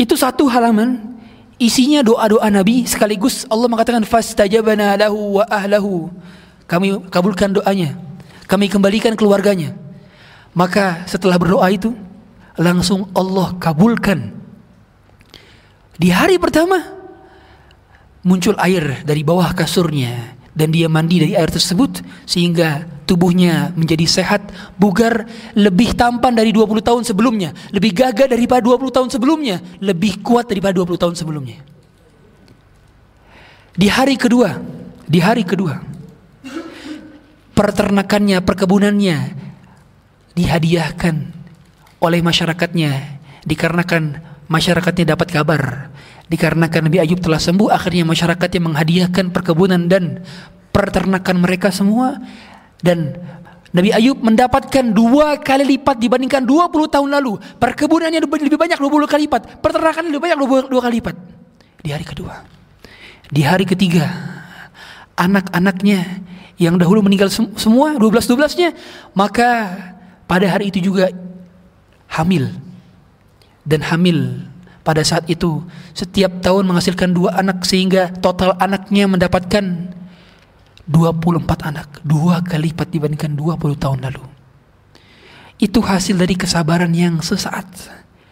Speaker 1: Itu satu halaman isinya doa-doa nabi sekaligus Allah mengatakan fastajabana lahu wa ahlahu. Kami kabulkan doanya. Kami kembalikan keluarganya. Maka setelah berdoa itu langsung Allah kabulkan. Di hari pertama muncul air dari bawah kasurnya dan dia mandi dari air tersebut sehingga tubuhnya menjadi sehat, bugar, lebih tampan dari 20 tahun sebelumnya, lebih gagah daripada 20 tahun sebelumnya, lebih kuat daripada 20 tahun sebelumnya. Di hari kedua, di hari kedua, peternakannya, perkebunannya dihadiahkan oleh masyarakatnya dikarenakan masyarakatnya dapat kabar dikarenakan Nabi Ayub telah sembuh akhirnya masyarakatnya menghadiahkan perkebunan dan peternakan mereka semua dan Nabi Ayub mendapatkan dua kali lipat dibandingkan 20 tahun lalu. Perkebunannya lebih banyak 20 kali lipat peternakan lebih banyak dua kali lipat. Di hari kedua di hari ketiga anak-anaknya yang dahulu meninggal semua 12-12-nya maka pada hari itu juga hamil. Dan hamil pada saat itu setiap tahun menghasilkan dua anak sehingga total anaknya mendapatkan 24 anak. Dua kali lipat dibandingkan 20 tahun lalu. Itu hasil dari kesabaran yang sesaat.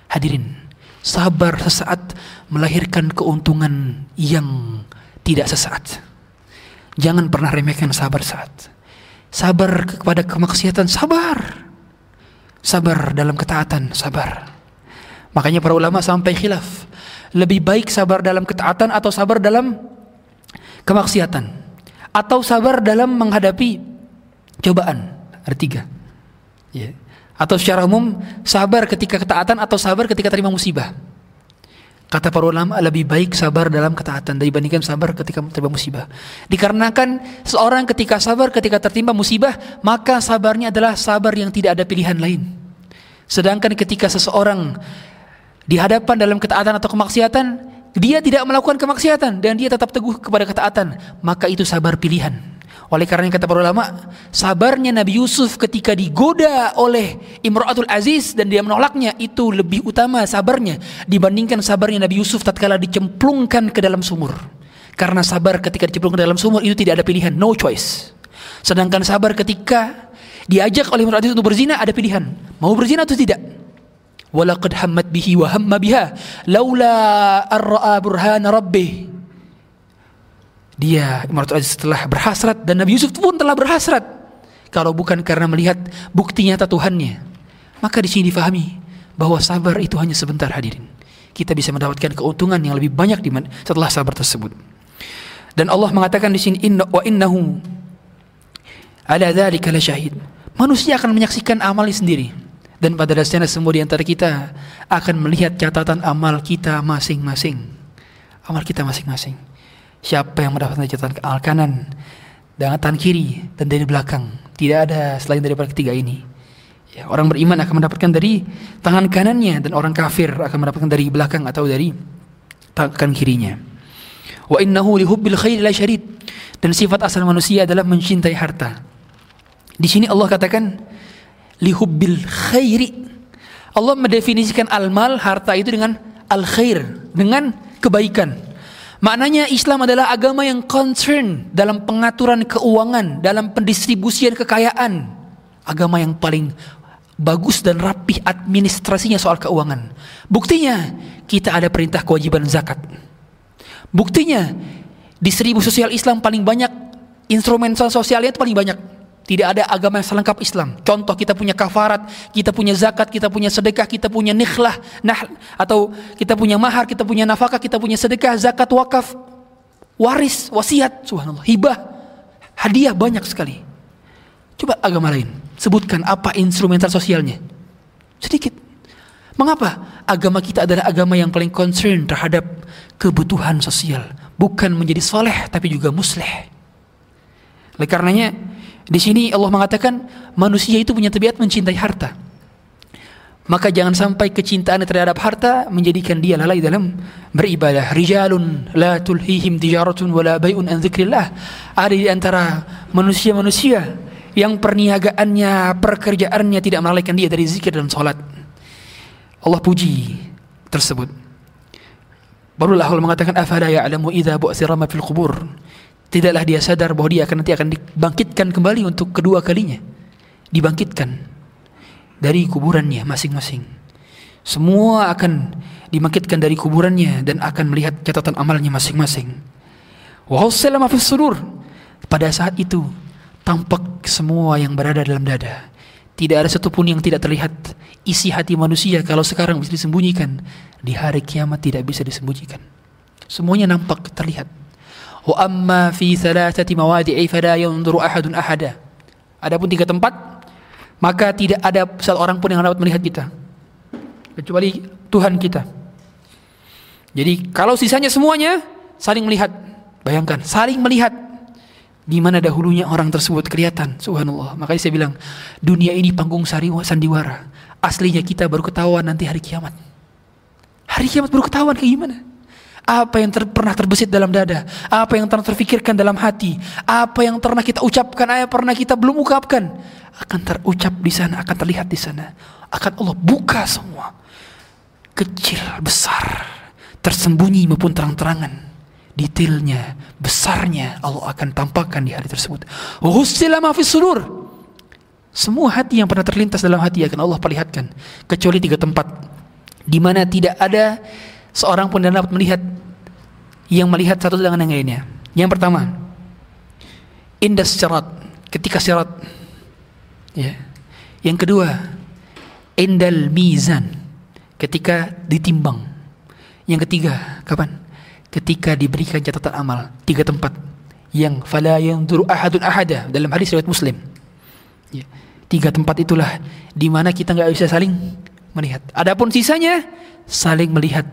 Speaker 1: Hadirin sabar sesaat melahirkan keuntungan yang tidak sesaat. Jangan pernah remehkan sabar saat. Sabar kepada kemaksiatan, sabar. Sabar dalam ketaatan, sabar. Makanya para ulama sampai khilaf. Lebih baik sabar dalam ketaatan atau sabar dalam kemaksiatan. Atau sabar dalam menghadapi cobaan. Ada tiga. Ya. Atau secara umum, sabar ketika ketaatan atau sabar ketika terima musibah. Kata para ulama lebih baik sabar dalam ketaatan dibandingkan sabar ketika tertimpa musibah. Dikarenakan seorang ketika sabar ketika tertimpa musibah, maka sabarnya adalah sabar yang tidak ada pilihan lain. Sedangkan ketika seseorang dihadapan dalam ketaatan atau kemaksiatan, dia tidak melakukan kemaksiatan dan dia tetap teguh kepada ketaatan, maka itu sabar pilihan. Oleh karena kata para ulama, sabarnya Nabi Yusuf ketika digoda oleh Imratul Aziz dan dia menolaknya itu lebih utama sabarnya dibandingkan sabarnya Nabi Yusuf tatkala dicemplungkan ke dalam sumur. Karena sabar ketika dicemplungkan ke dalam sumur itu tidak ada pilihan, no choice. Sedangkan sabar ketika diajak oleh Imratul Aziz untuk berzina ada pilihan, mau berzina atau tidak. Walaqad hammat bihi wa hamma biha laula ar-ra'a burhana rabbih dia Imaratul Aziz telah berhasrat dan Nabi Yusuf pun telah berhasrat. Kalau bukan karena melihat bukti nyata Tuhannya. Maka di sini difahami bahwa sabar itu hanya sebentar hadirin. Kita bisa mendapatkan keuntungan yang lebih banyak di setelah sabar tersebut. Dan Allah mengatakan di sini inna wa innahu ala dzalika syahid. Manusia akan menyaksikan amalnya sendiri dan pada dasarnya semua di antara kita akan melihat catatan amal kita masing-masing. Amal kita masing-masing. Siapa yang mendapatkan catatan al kanan dan tangan kiri dan dari belakang. Tidak ada selain daripada ketiga ini. Ya, orang beriman akan mendapatkan dari tangan kanannya dan orang kafir akan mendapatkan dari belakang atau dari tangan kirinya. Wa innahu lihubbil khairi la syadid. Dan sifat asal manusia adalah mencintai harta. Di sini Allah katakan lihubbil khairi. Allah mendefinisikan al-mal harta itu dengan al-khair, dengan kebaikan. Maknanya Islam adalah agama yang concern dalam pengaturan keuangan, dalam pendistribusian kekayaan. Agama yang paling bagus dan rapih administrasinya soal keuangan. Buktinya kita ada perintah kewajiban zakat. Buktinya distribusi sosial Islam paling banyak instrumen sosialnya itu paling banyak. Tidak ada agama yang selengkap Islam. Contoh kita punya kafarat, kita punya zakat, kita punya sedekah, kita punya nikhlah, nah atau kita punya mahar, kita punya nafkah, kita punya sedekah, zakat, wakaf, waris, wasiat, subhanallah, hibah, hadiah banyak sekali. Coba agama lain, sebutkan apa instrumental sosialnya. Sedikit. Mengapa? Agama kita adalah agama yang paling concern terhadap kebutuhan sosial, bukan menjadi soleh tapi juga musleh. Oleh karenanya, di sini Allah mengatakan manusia itu punya tabiat mencintai harta. Maka jangan sampai kecintaan terhadap harta menjadikan dia lalai dalam beribadah. Rijalun la tulhihim tijaratun wala bay'un an dzikrillah. Ada di antara manusia-manusia yang perniagaannya, pekerjaannya tidak melalaikan dia dari zikir dan salat. Allah puji tersebut. Barulah Allah mengatakan afala ya'lamu idza bu'thira ma fil qubur. Tidaklah dia sadar bahwa dia akan nanti akan dibangkitkan kembali untuk kedua kalinya. Dibangkitkan dari kuburannya masing-masing. Semua akan dibangkitkan dari kuburannya dan akan melihat catatan amalnya masing-masing. Wa sudur. Pada saat itu tampak semua yang berada dalam dada. Tidak ada satupun yang tidak terlihat isi hati manusia kalau sekarang bisa disembunyikan. Di hari kiamat tidak bisa disembunyikan. Semuanya nampak terlihat. Amma fi thalathati mawadi'i fala yanzuru ahadun ahada. Adapun tiga tempat maka tidak ada satu orang pun yang dapat melihat kita kecuali Tuhan kita. Jadi kalau sisanya semuanya saling melihat. Bayangkan, saling melihat di mana dahulunya orang tersebut kelihatan. Subhanallah. Makanya saya bilang, dunia ini panggung sandiwara. Aslinya kita baru ketahuan nanti hari kiamat. Hari kiamat baru ketahuan kayak gimana? Apa yang ter, pernah terbesit dalam dada? Apa yang pernah terfikirkan dalam hati? Apa yang pernah kita ucapkan? Apa yang pernah kita belum ucapkan? Akan terucap di sana, akan terlihat di sana. Akan Allah buka semua. Kecil, besar, tersembunyi maupun terang-terangan. Detailnya, besarnya Allah akan tampakkan di hari tersebut. Husila ma sudur. Semua hati yang pernah terlintas dalam hati akan Allah perlihatkan. Kecuali tiga tempat. Di mana tidak ada seorang pun dapat melihat yang melihat satu dengan yang lainnya. Yang pertama, indah syarat ketika syarat. Ya. Yang kedua, indal mizan ketika ditimbang. Yang ketiga, kapan? Ketika diberikan catatan amal. Tiga tempat yang fala yang duru ahadun ahada dalam hadis riwayat Muslim. Ya. Tiga tempat itulah di mana kita nggak bisa saling melihat. Adapun sisanya saling melihat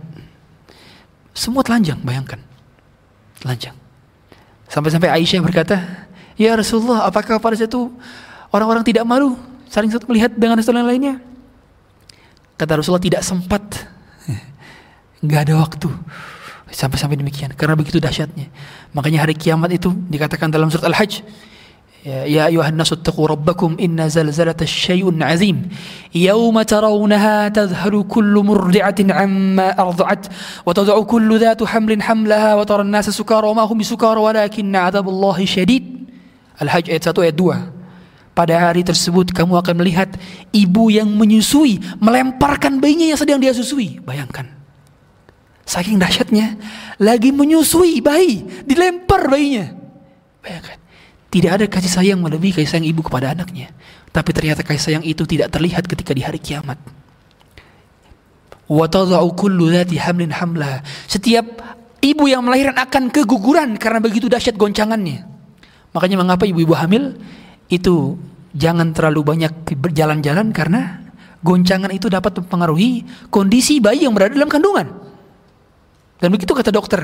Speaker 1: semua telanjang, bayangkan. Telanjang. Sampai-sampai Aisyah berkata, Ya Rasulullah, apakah pada saat itu orang-orang tidak malu saling satu melihat dengan satu yang lainnya? Kata Rasulullah tidak sempat. Nggak ada waktu. Sampai-sampai demikian. Karena begitu dahsyatnya. Makanya hari kiamat itu dikatakan dalam surat Al-Hajj. يا أيها الناس اتقوا ربكم إن زلزلة الشيء عظيم يوم ترونها تذهل كل مرضعة عما أرضعت وتضع كل ذات حمل حملها وترى الناس سكارى وما هم بسكارى ولكن عذاب الله شديد Al-Hajj ayat 1 ayat 2 Pada hari tersebut kamu akan melihat ibu yang menyusui melemparkan bayinya yang sedang dia susui. Bayangkan. Saking dahsyatnya lagi menyusui bayi, dilempar bayinya. Bayangkan. Tidak ada kasih sayang melebihi kasih sayang ibu kepada anaknya. Tapi ternyata kasih sayang itu tidak terlihat ketika di hari kiamat. Setiap ibu yang melahirkan akan keguguran karena begitu dahsyat goncangannya. Makanya mengapa ibu-ibu hamil itu jangan terlalu banyak berjalan-jalan karena goncangan itu dapat mempengaruhi kondisi bayi yang berada dalam kandungan. Dan begitu kata dokter.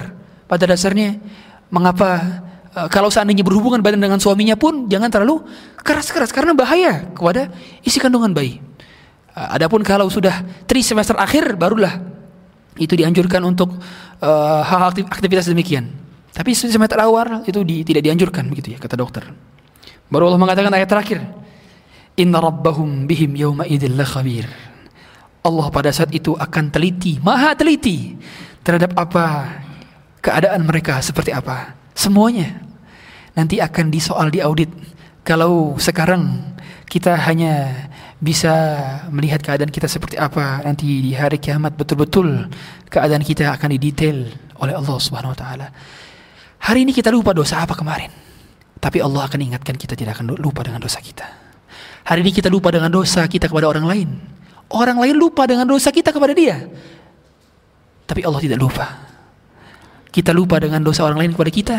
Speaker 1: Pada dasarnya mengapa kalau seandainya berhubungan badan dengan suaminya pun jangan terlalu keras-keras karena bahaya kepada isi kandungan bayi. Eh, adapun kalau sudah tri semester akhir barulah itu dianjurkan untuk eh, hal aktiv- aktivitas demikian. Tapi semester awal itu di- tidak dianjurkan begitu ya kata dokter. Baru Allah mengatakan ayat terakhir. Inna rabbahum bihim yawma idzil khabir. Allah pada saat itu akan teliti, maha teliti terhadap apa keadaan mereka seperti apa. Semuanya nanti akan disoal di audit. Kalau sekarang kita hanya bisa melihat keadaan kita seperti apa nanti di hari kiamat betul-betul keadaan kita akan didetail oleh Allah Subhanahu wa taala. Hari ini kita lupa dosa apa kemarin. Tapi Allah akan ingatkan kita tidak akan lupa dengan dosa kita. Hari ini kita lupa dengan dosa kita kepada orang lain. Orang lain lupa dengan dosa kita kepada dia. Tapi Allah tidak lupa. Kita lupa dengan dosa orang lain kepada kita.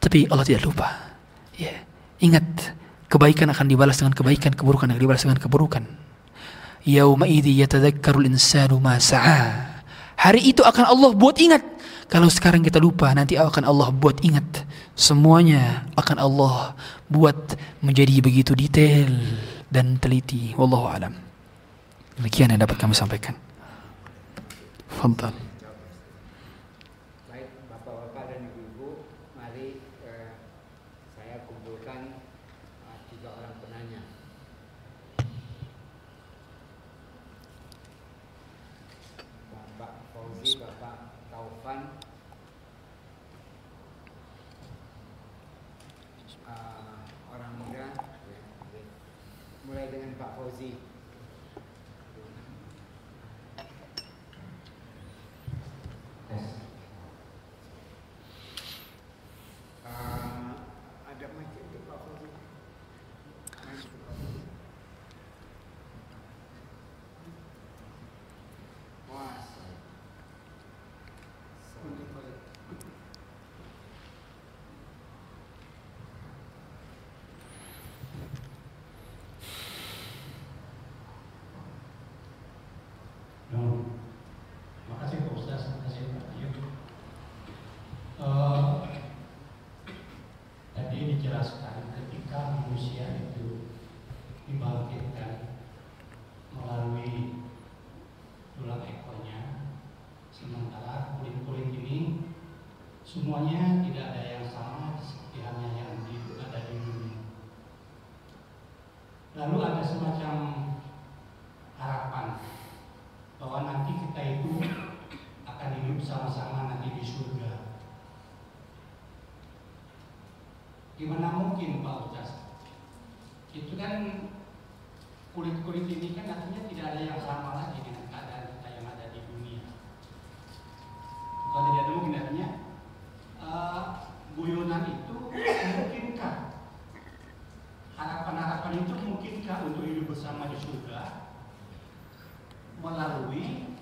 Speaker 1: Tapi Allah tidak lupa. Ya. Ingat, kebaikan akan dibalas dengan kebaikan, keburukan akan dibalas dengan keburukan. Yauma idzi yatadzakkarul insanu. Hari itu akan Allah buat ingat. Kalau sekarang kita lupa, nanti akan Allah buat ingat. Semuanya akan Allah buat menjadi begitu detail dan teliti. Wallahu alam. Demikian yang dapat kami sampaikan. Fadal.
Speaker 3: Baik, Bapak-bapak dan Ibu-ibu, mari eh, saya kumpulkan eh, tiga orang penanya. Bapak Fauzi, Bapak Taufan, eh, orang muda, ya, oke. mulai dengan Pak Fauzi. Eh, ada mic untuk Pak Fauzi. Mic untuk Pak Fauzi. Wah, untuk Fauzi.
Speaker 6: No. Makasih Pak Ustaz, makasih Pak Tio. Eh, tadi dijelaskan ketika manusia itu dibangkitkan melalui tulang ekornya, sementara kulit-kulit ini semuanya tidak ada yang sama seperti hanya yang ada di dunia. Lalu ada semacam harapan bahwa nanti kita itu akan hidup sama-sama nanti di surga. Gimana mungkin Pak Ustaz? Itu kan kulit-kulit ini kan artinya tidak ada yang sama lagi dengan keadaan kita yang ada di dunia. Bukan tidak ada mungkin artinya eh, guyonan itu mungkinkah harapan-harapan itu mungkinkah untuk hidup bersama di surga melalui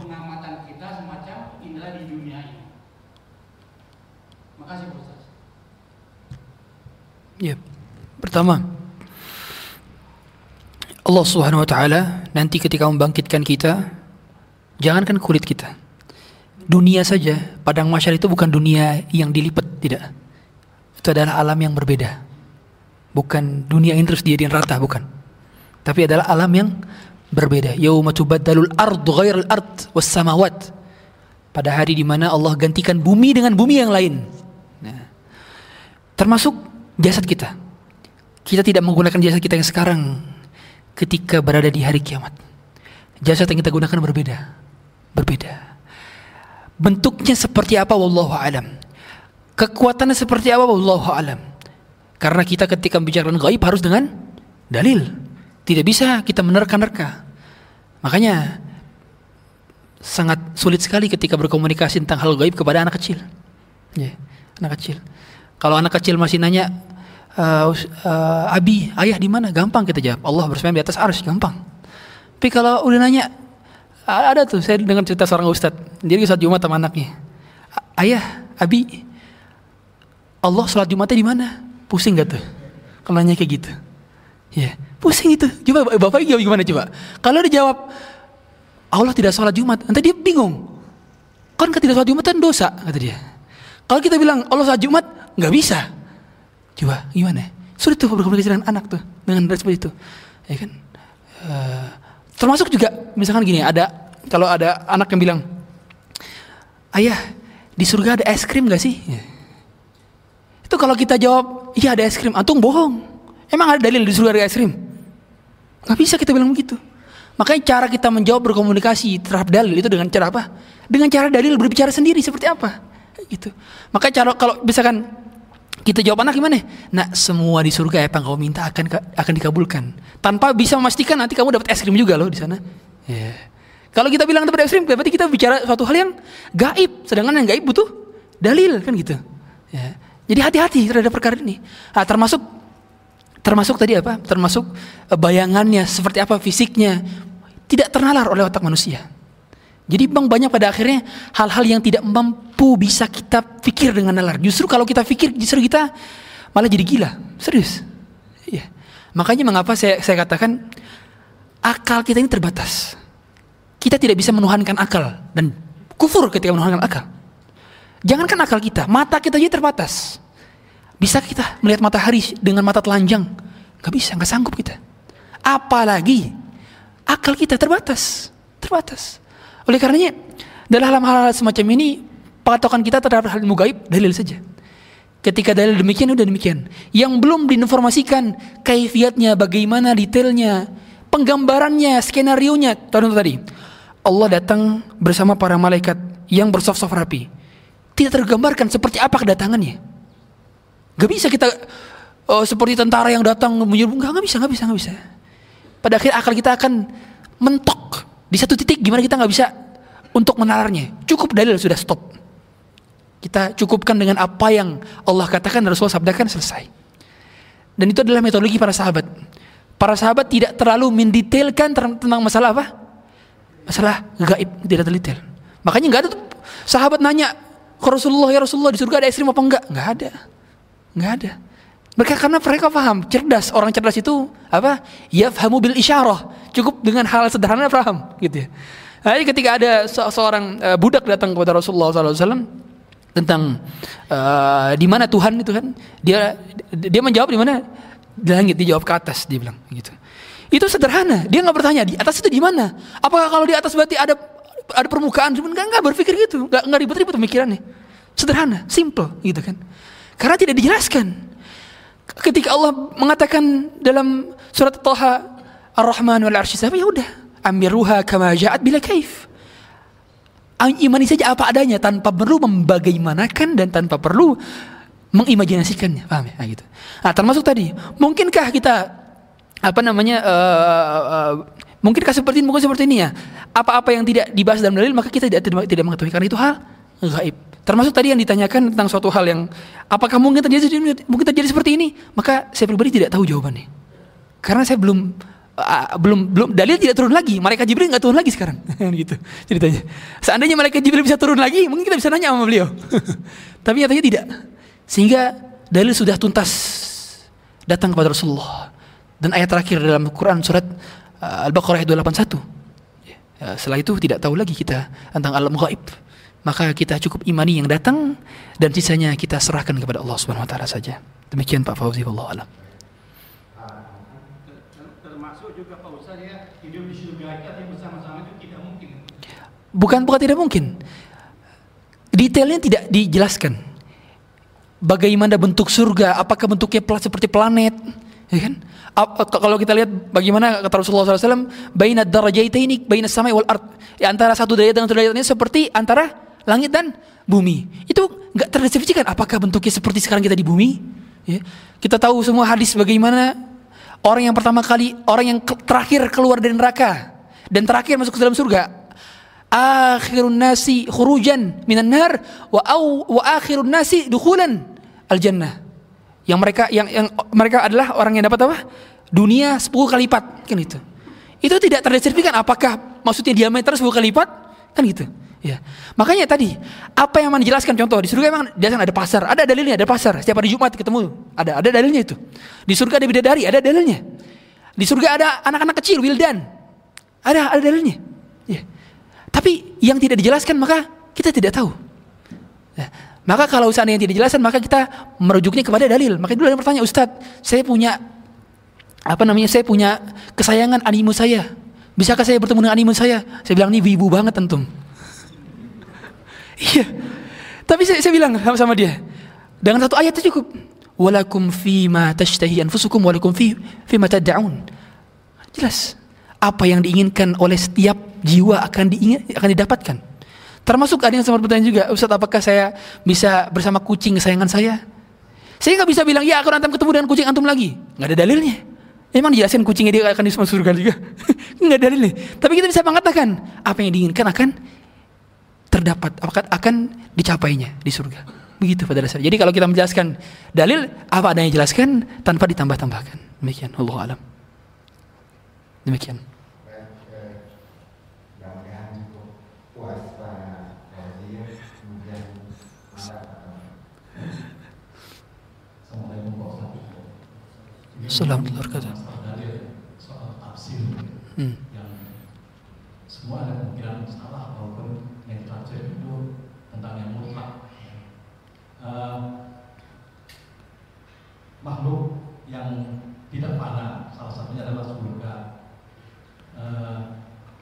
Speaker 6: pengamatan kita semacam inilah di dunia ini. Makasih Pak Ustaz.
Speaker 1: Ya. Pertama, Allah Subhanahu wa taala nanti ketika membangkitkan kita, jangankan kulit kita. Dunia saja, padang mahsyar itu bukan dunia yang dilipat, tidak. Itu adalah alam yang berbeda. Bukan dunia ini terus dijadiin rata, bukan. Tapi adalah alam yang berbeda. Yauma tubaddalul ardu ghairal ard was samawat. Pada hari di mana Allah gantikan bumi dengan bumi yang lain. Nah, termasuk jasad kita. Kita tidak menggunakan jasad kita yang sekarang ketika berada di hari kiamat. Jasad yang kita gunakan berbeda. Berbeda. Bentuknya seperti apa wallahu alam. Kekuatannya seperti apa wallahu alam. Karena kita ketika membicarakan gaib harus dengan dalil. Tidak bisa kita menerka-nerka. Makanya sangat sulit sekali ketika berkomunikasi tentang hal gaib kepada anak kecil. Ya, anak kecil. Kalau anak kecil masih nanya, "Eh, us- eh, Abi, ayah di mana? Gampang kita jawab. Allah bersemayam di atas arus, gampang. Tapi kalau udah nanya, ada tuh saya dengar cerita seorang ustadz. Lagi sholat Jumat sama anaknya. "A- Ayah, Abi, Allah sholat Jumatnya di mana? Pusing gak tuh? Kalau nanya kayak gitu. Ya, pusing itu. Coba bapak jawab gimana coba? Kalau dia jawab Allah tidak sholat Jumat, nanti dia bingung. Kan tidak sholat Jumat kan dosa, kata dia. Kalau kita bilang Allah sholat Jumat, nggak bisa. Coba gimana? Sulit tuh berkomunikasi dengan anak tuh dengan seperti itu, ya kan? Eh, termasuk juga misalkan gini, ada kalau ada anak yang bilang, ayah di surga ada es krim gak sih? Ya. Itu kalau kita jawab, iya ada es krim, antum bohong. Emang ada dalil di surga ada es krim? Gak bisa kita bilang begitu. Makanya cara kita menjawab berkomunikasi terhadap dalil itu dengan cara apa? Dengan cara dalil berbicara sendiri seperti apa? Gitu. Makanya cara kalau misalkan kita jawab anak gimana? Nah semua di surga apa yang kau minta akan akan dikabulkan. Tanpa bisa memastikan nanti kamu dapat es krim juga loh di sana. Ya. Kalau kita bilang dapat es krim, berarti kita bicara suatu hal yang gaib. Sedangkan yang gaib butuh dalil kan gitu. Ya. Jadi hati-hati terhadap perkara ini. Nah, termasuk termasuk tadi apa? Termasuk eh, bayangannya seperti apa fisiknya tidak ternalar oleh otak manusia. Jadi bang banyak pada akhirnya hal-hal yang tidak mampu bisa kita pikir dengan nalar. Justru kalau kita pikir justru kita malah jadi gila. Serius. Iya. Makanya mengapa saya, saya katakan akal kita ini terbatas. Kita tidak bisa menuhankan akal dan kufur ketika menuhankan akal. Jangankan akal kita, mata kita aja terbatas. Bisa kita melihat matahari dengan mata telanjang? Gak bisa, gak sanggup kita. Apalagi akal kita terbatas, terbatas. Oleh karenanya dalam hal-hal semacam ini patokan kita terhadap hal ilmu gaib dalil saja. Ketika dalil demikian udah demikian. Yang belum diinformasikan kaifiatnya, bagaimana detailnya, penggambarannya, skenario nya. Contoh tadi, Allah datang bersama para malaikat yang bersaf-saf rapi. Tidak tergambarkan seperti apa kedatangannya. Gak bisa kita oh, seperti tentara yang datang menyuruh, gak, gak bisa, gak bisa, gak bisa. Pada akhir akal kita akan mentok di satu titik gimana kita nggak bisa untuk menalarnya. Cukup dalil sudah stop. Kita cukupkan dengan apa yang Allah katakan dan Rasulullah sabdakan selesai. Dan itu adalah metodologi para sahabat. Para sahabat tidak terlalu mendetailkan tentang masalah apa? Masalah gaib, tidak detail. Makanya nggak ada tuh sahabat nanya ke Rasulullah ya Rasulullah di surga ada es krim apa enggak? Nggak ada, nggak ada. Mereka karena mereka paham, cerdas. Orang cerdas itu apa? Yafhamu bil isyarah. Cukup dengan hal sederhana paham, gitu ya. Jadi ketika ada se seorang uh, budak datang kepada Rasulullah SAW tentang uh, di mana Tuhan itu kan, dia dia menjawab di mana di langit, dia jawab ke atas, dia bilang gitu. Itu sederhana. Dia nggak bertanya di atas itu di mana. Apakah kalau di atas berarti ada ada permukaan? Enggak, enggak berpikir gitu. Enggak, enggak ribet-ribet pemikirannya. Sederhana, simple gitu kan. Karena tidak dijelaskan ketika Allah mengatakan dalam surat Taha Ar-Rahman wal Arsy ya udah amiruha kama ja'at bila kaif. Imani saja apa adanya tanpa perlu membagaimanakan dan tanpa perlu mengimajinasikannya. Paham ya? Nah, gitu. Nah termasuk tadi mungkinkah kita apa namanya uh, uh, mungkinkah seperti ini mungkin seperti ini ya? Apa-apa yang tidak dibahas dalam dalil maka kita tidak tidak, mengetahui. Karena itu hal gaib Termasuk tadi yang ditanyakan tentang suatu hal yang apakah mungkin terjadi mungkin terjadi seperti ini? Maka saya pribadi tidak tahu jawabannya. Karena saya belum uh, belum belum dalil tidak turun lagi. Malaikat Jibril nggak turun lagi sekarang. gitu ceritanya. Seandainya malaikat Jibril bisa turun lagi, mungkin kita bisa nanya sama beliau. Tapi nyatanya tidak. Sehingga dalil sudah tuntas datang kepada Rasulullah. Dan ayat terakhir dalam Quran surat Al-Baqarah ayat 281. Ya, setelah itu tidak tahu lagi kita tentang alam gaib maka kita cukup imani yang datang dan sisanya kita serahkan kepada Allah Subhanahu wa taala saja. Demikian Pak Fauzi wallahu alam.
Speaker 6: Termasuk juga Pak Ustaz ya, hidup di surga itu bersama-sama itu tidak mungkin.
Speaker 1: Bukan bukan tidak mungkin. Detailnya tidak dijelaskan. Bagaimana bentuk surga? Apakah bentuknya seperti planet? Ya kan? Kalau kita lihat bagaimana kata Rasulullah SAW, baina darajaitaini baina samai wal ard. Ya, antara satu derajat dengan satu derajat ini seperti antara langit dan bumi. Itu nggak terdeskripsikan apakah bentuknya seperti sekarang kita di bumi. Ya. Kita tahu semua hadis bagaimana orang yang pertama kali, orang yang terakhir keluar dari neraka dan terakhir masuk ke dalam surga. Akhirun nasi khurujan minan nar wa au wa akhirun nasi dukhulan al jannah. Yang mereka yang yang mereka adalah orang yang dapat apa? Dunia 10 kali lipat kan itu. Itu tidak terdeskripsikan apakah maksudnya diameter 10 kali lipat kan gitu. Ya. Makanya tadi apa yang dijelaskan contoh di surga memang jelaskan ada pasar, ada dalilnya, ada pasar. Setiap hari Jumat ketemu, ada ada dalilnya itu. Di surga ada bidadari, ada dalilnya. Di surga ada anak-anak kecil, wildan. Ada ada dalilnya. Ya. Tapi yang tidak dijelaskan maka kita tidak tahu. Ya. Maka kalau seandainya tidak dijelaskan, maka kita merujuknya kepada dalil. Maka dulu ada yang bertanya, Ustadz, saya punya apa namanya? Saya punya kesayangan animu saya. Bisakah saya bertemu dengan animu saya? Saya bilang ini wibu banget antum. Iya. Tapi saya, saya bilang sama, sama dia, dengan satu ayat itu cukup. Walakum fima tashtahi anfusukum walakum fi fima tad'un. Jelas. Apa yang diinginkan oleh setiap jiwa akan diingin, akan didapatkan. Termasuk ada yang sempat bertanya juga, Ustaz apakah saya bisa bersama kucing kesayangan saya? Saya nggak bisa bilang, ya aku nanti ketemu dengan kucing antum lagi. Nggak ada dalilnya. Emang dijelasin kucingnya dia akan masuk surga juga? nggak ada dalilnya. Tapi kita bisa mengatakan, apa yang diinginkan akan terdapat, akan, akan dicapainya di surga. Begitu pada dasarnya. Jadi kalau kita menjelaskan dalil, apa adanya jelaskan tanpa ditambah-tambahkan. Demikian. Allah alam. Demikian.
Speaker 2: Assalamualaikum
Speaker 1: warahmatullahi
Speaker 2: tafsir
Speaker 1: Hmm.
Speaker 2: yang semua ada kemungkinan salah maupun yang ditafsir itu tentang yang mutlak. Eh, makhluk yang tidak fana salah satunya adalah surga. Eh,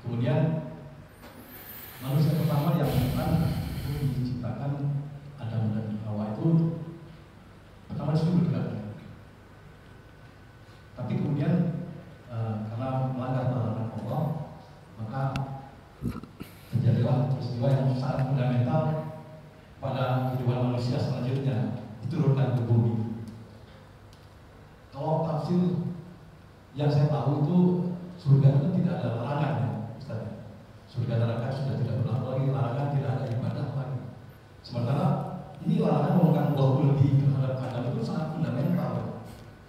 Speaker 2: kemudian manusia pertama yang fana itu diciptakan Adam dan Hawa itu pertama di surga. Tapi kemudian eh, karena melanggar larangan Allah, maka terjadilah peristiwa yang sangat fundamental pada kehidupan manusia selanjutnya diturunkan ke bumi. Kalau tafsir yang saya tahu itu surga itu tidak ada larangan ya, Ustaz. Surga neraka sudah tidak berlaku lagi, larangan tidak ada ibadah lagi. Sementara ini larangan melakukan Allah lebih terhadap Adam itu sangat fundamental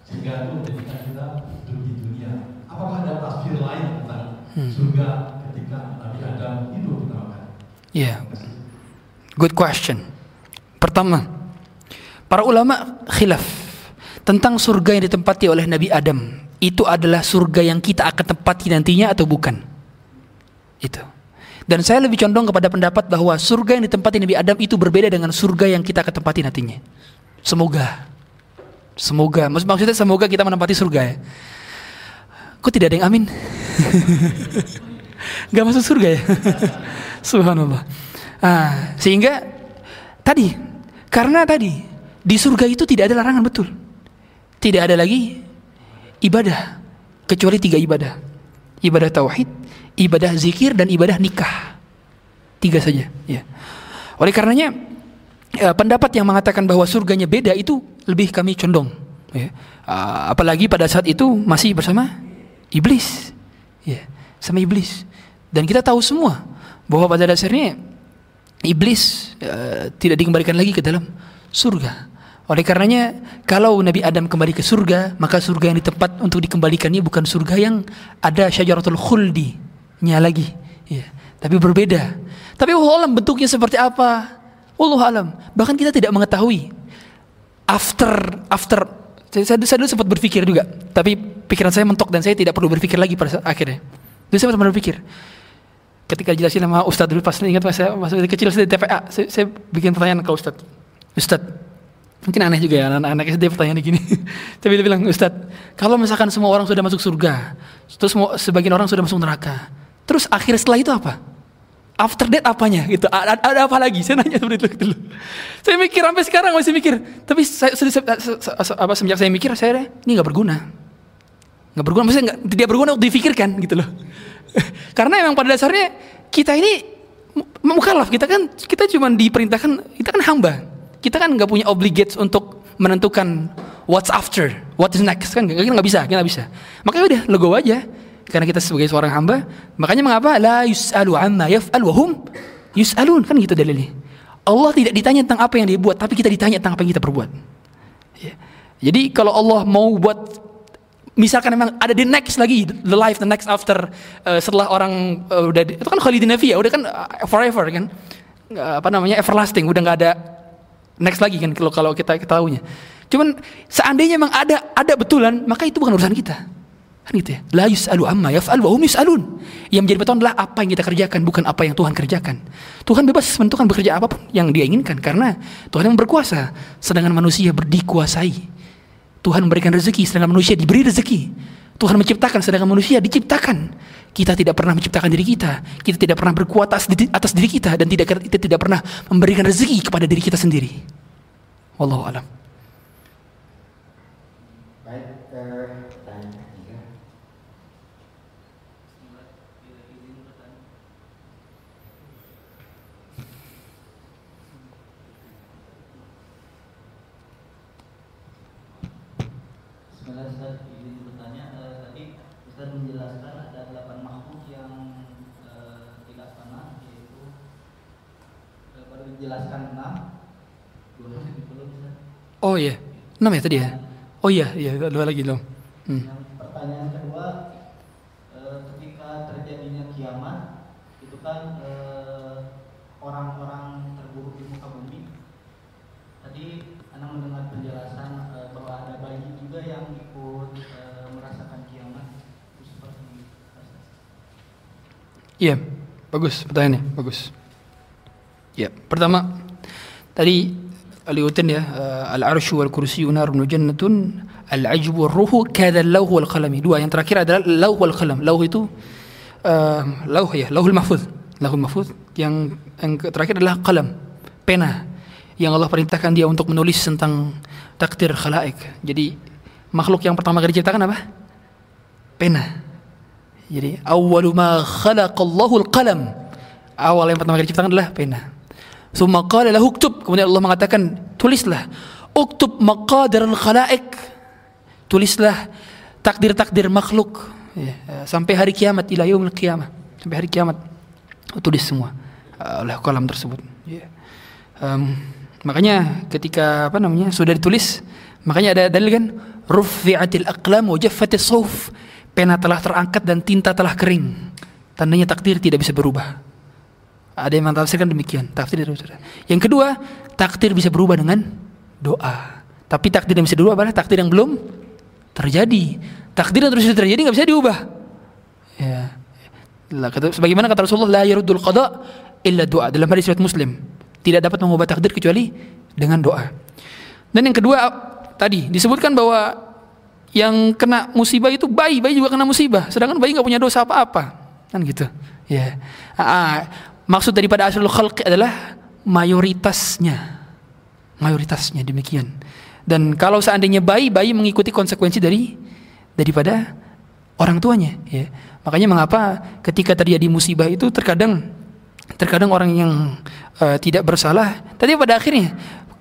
Speaker 2: sehingga itu menjadikan kita hidup di dunia. Apakah ada tafsir lain tentang
Speaker 1: Hmm.
Speaker 2: surga ketika Nabi Adam hidup di neraka?
Speaker 1: Ya, good question. Pertama, para ulama khilaf tentang surga yang ditempati oleh Nabi Adam. Itu adalah surga yang kita akan tempati nantinya atau bukan? Itu. Dan saya lebih condong kepada pendapat bahwa surga yang ditempati Nabi Adam itu berbeda dengan surga yang kita akan tempati nantinya. Semoga. Semoga. Maksud- Maksudnya semoga kita menempati surga ya. Kok tidak ada yang amin? Gak masuk surga ya? Subhanallah. Ah, sehingga tadi karena tadi di surga itu tidak ada larangan betul. Tidak ada lagi ibadah kecuali tiga ibadah. Ibadah tauhid, ibadah zikir dan ibadah nikah. Tiga saja, ya. Oleh karenanya eh, pendapat yang mengatakan bahwa surganya beda itu lebih kami condong. Ya. Ah, apalagi pada saat itu masih bersama iblis, ya, sama iblis. Dan kita tahu semua bahwa pada dasarnya iblis eh, tidak dikembalikan lagi ke dalam surga. Oleh karenanya kalau Nabi Adam kembali ke surga, maka surga yang di tempat untuk dikembalikannya bukan surga yang ada syajaratul khuldi-nya lagi, ya. Tapi berbeda. Tapi Allah alam bentuknya seperti apa? Allah alam. Bahkan kita tidak mengetahui after after saya, saya, saya dulu sempat berpikir juga, tapi pikiran saya mentok dan saya tidak perlu berpikir lagi pada saat akhirnya. Dulu saya sempat berpikir, ketika dijelasin sama Ustadz dulu pas ingat pas saya masih kecil saya di TPA, saya, saya bikin pertanyaan ke Ustadz. Ustadz, mungkin aneh juga ya anak-anak SD pertanyaan gini. Tapi dia bilang, Ustadz, kalau misalkan semua orang sudah masuk surga, terus semua, sebagian orang sudah masuk neraka, terus akhir setelah itu apa? After that apanya gitu? Ada, ada apa lagi? Saya nanya seperti itu dulu. Saya mikir sampai sekarang masih mikir. Tapi saya, se- se- se- apa semenjak saya mikir, saya ini nggak berguna nggak berguna maksudnya nggak tidak berguna untuk difikirkan gitu loh karena emang pada dasarnya kita ini mu- mukallaf. Kita kan kita cuma diperintahkan kita kan hamba. Kita kan nggak punya obligates untuk menentukan what's after what is next. Kan kita nggak bisa kita nggak bisa. Makanya udah legowo aja. Karena kita sebagai seorang hamba. Makanya mengapa? La yus'alu amma yaf'al wa hum yus'alun. Kan gitu dalilnya. Allah tidak ditanya tentang apa yang dia buat tapi kita ditanya tentang apa yang kita perbuat. Ya. Jadi kalau Allah mau buat misalkan memang ada the next lagi the life the next after eh, setelah orang eh, udah di- itu kan khalidin ya udah kan eh, forever kan Eh, apa namanya everlasting udah nggak ada next lagi kan kalau kalau kita ketahuinya cuman seandainya memang ada ada betulan maka itu bukan urusan kita Kan gitu ya. La yus'alu amma yaf'al wa hum yus'alun. Yang menjadi patokan adalah apa yang kita kerjakan, bukan apa yang Tuhan kerjakan. Tuhan bebas menentukan bekerja apa pun yang dia inginkan karena Tuhan yang berkuasa, sedangkan manusia berdikuasai. Tuhan memberikan rezeki sedangkan manusia diberi rezeki. Tuhan menciptakan sedangkan manusia diciptakan. Kita tidak pernah menciptakan diri kita. Kita tidak pernah berkuat atas, diri- kita dan tidak kita tidak pernah memberikan rezeki kepada diri kita sendiri. Wallahu alam.
Speaker 3: Baik, eh, pertanyaan ketiga.
Speaker 7: Bismillah Ustaz, izin bertanya eh, tadi Ustaz menjelaskan ada delapan makhluk yang eh, tidak sama yaitu belum Ustaz?
Speaker 1: Oh iya. Enam ya tadi ya? Oh iya, iya dua lagi loh. Hmm.
Speaker 7: Yang pertanyaan kedua eh, ketika terjadinya kiamat itu kan eh, orang-orang terburuk di muka bumi tadi anda mendengar penjelasan eh, bahwa ada bayi juga yang ikut eh, merasakan kiamat itu seperti?
Speaker 1: Iya, bagus pertanyaannya, bagus. Ya, pertama tadi aliutin ya uh, al-arsyu wal kursiyyu narun jannatun al-ajbu ruhu kadha al-lawh wal qalam. Dua yang terakhir adalah lauh wal qalam. Lauh itu uh, lauh ya, lauhul mahfuz. Lauhul mahfuz yang yang terakhir adalah qalam, pena yang Allah perintahkan dia untuk menulis tentang takdir khalaik. Jadi makhluk yang pertama kali diciptakan apa? Pena. Jadi awwalu ma khalaqallahu al-qalam. Awal yang pertama kali diciptakan adalah pena. Summa qala lahu uktub. Kemudian Allah mengatakan, tulislah. Uktub maqadir al-khalaik. Tulislah takdir-takdir makhluk ya, sampai hari kiamat ila yaumil qiyamah. Sampai hari kiamat. Tulis semua uh, oleh kalam tersebut. Ya. Um, makanya ketika apa namanya sudah ditulis, makanya ada dalil kan rufi'atil aqlam wa jaffatis. Pena telah terangkat dan tinta telah kering. Tandanya takdir tidak bisa berubah. Ada yang mentafsirkan demikian. Takdir berubah. Yang kedua, takdir bisa berubah dengan doa. Tapi takdir yang bisa berubah adalah takdir yang belum terjadi. Takdir yang terus terjadi nggak bisa diubah. Ya. Lah, kata, sebagaimana kata Rasulullah, la yaruddul qada illa doa dalam hadis riwayat Muslim. Tidak dapat mengubah takdir kecuali dengan doa. Dan yang kedua tadi disebutkan bahwa yang kena musibah itu bayi, bayi juga kena musibah. Sedangkan bayi nggak punya dosa apa-apa, kan gitu. Ya. Ah, maksud daripada asrul khalq adalah mayoritasnya, mayoritasnya demikian. Dan kalau seandainya bayi, bayi mengikuti konsekuensi dari daripada orang tuanya. Ya. Makanya mengapa ketika terjadi musibah itu terkadang terkadang orang yang uh, tidak bersalah, tadi pada akhirnya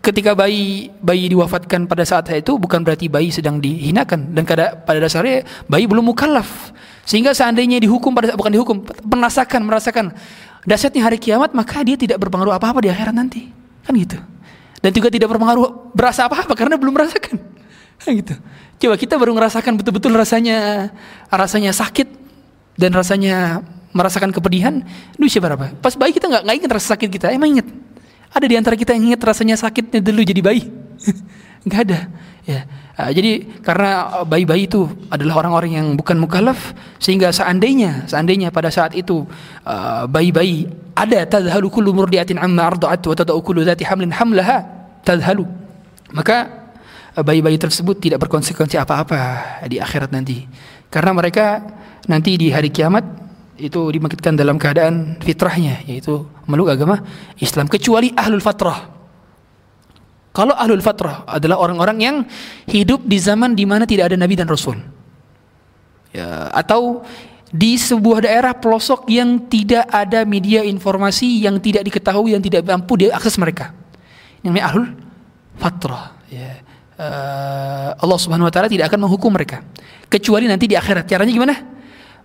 Speaker 1: ketika bayi bayi diwafatkan pada saat itu bukan berarti bayi sedang dihinakan dan kada, pada dasarnya bayi belum mukallaf sehingga seandainya dihukum pada bukan dihukum merasakan merasakan dahsyatnya hari kiamat maka dia tidak berpengaruh apa-apa di akhirat nanti. Kan gitu. Dan juga tidak berpengaruh berasa apa-apa karena belum merasakan. Kan gitu. Coba kita baru merasakan betul-betul rasanya rasanya sakit dan rasanya merasakan kepedihan itu siapa berapa pas bayi kita nggak nggak ingat rasa sakit kita emang ingat? Ada di antara kita yang ingat rasanya sakitnya dulu jadi bayi? Nggak ada. Ya. Uh, jadi karena bayi-bayi itu adalah orang-orang yang bukan mukallaf sehingga seandainya seandainya pada saat itu uh, bayi-bayi ada tadhalu kullu murdiatin amma arda'at wa tad'u kullu hamlin hamlaha tadhalu maka bayi-bayi tersebut tidak berkonsekuensi apa-apa di akhirat nanti karena mereka nanti di hari kiamat itu dibangkitkan dalam keadaan fitrahnya yaitu meluk agama Islam kecuali ahlul fatrah. Kalau ahlul fatrah adalah orang-orang yang hidup di zaman di mana tidak ada nabi dan rasul. Ya, atau di sebuah daerah pelosok yang tidak ada media informasi yang tidak diketahui yang tidak mampu diakses mereka. Yang namanya ahlul fatrah. Ya. Uh, Allah Subhanahu wa taala tidak akan menghukum mereka kecuali nanti di akhirat. Caranya gimana?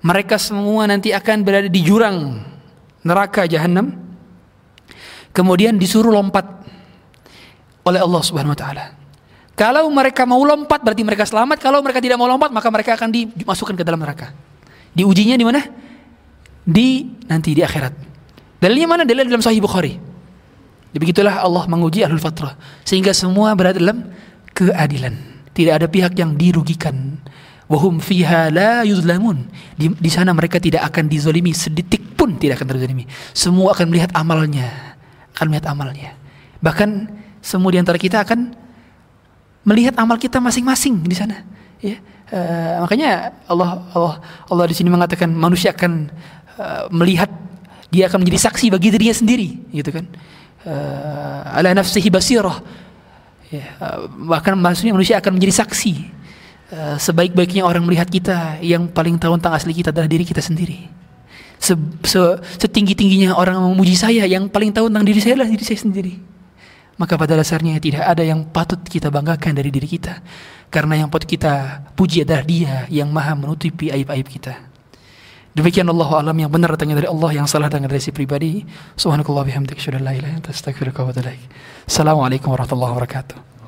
Speaker 1: mereka semua nanti akan berada di jurang neraka jahanam kemudian disuruh lompat oleh Allah Subhanahu wa taala. Kalau mereka mau lompat berarti mereka selamat. Kalau mereka tidak mau lompat maka mereka akan dimasukkan ke dalam neraka. Diujinya di mana? Di nanti di akhirat. Dalilnya mana? Dalil dalam sahih Bukhari. Begitulah Allah menguji ahlul fatrah. Sehingga semua berada dalam keadilan. Tidak ada pihak yang dirugikan. Wahum fiha la yuzlamun. Di, di sana mereka tidak akan dizolimi. Sedetik pun tidak akan terzolimi. Semua akan melihat amalnya, akan melihat amalnya. Bahkan semua di antara kita akan melihat amal kita masing-masing di sana. Ya. Uh, makanya Allah Allah Allah di sini mengatakan manusia akan uh, melihat dia akan menjadi saksi bagi dirinya sendiri, gitu kan? Uh, nafsihi basirah. Ya, bahkan maksudnya manusia akan menjadi saksi. Uh, sebaik-baiknya orang melihat kita, yang paling tahu tentang asli kita adalah diri kita sendiri. Se, se, setinggi-tingginya orang memuji saya, yang paling tahu tentang diri saya adalah diri saya sendiri. Maka pada dasarnya tidak ada yang patut kita banggakan dari diri kita. Karena yang patut kita puji adalah dia yang maha menutupi aib-aib kita. Demikian Allah alam yang benar datangnya dari Allah yang salah datangnya dari si pribadi. Subhanakallah bihamdik asyhadu an la ilaha illa anta astaghfiruka wa. Assalamualaikum warahmatullahi wabarakatuh.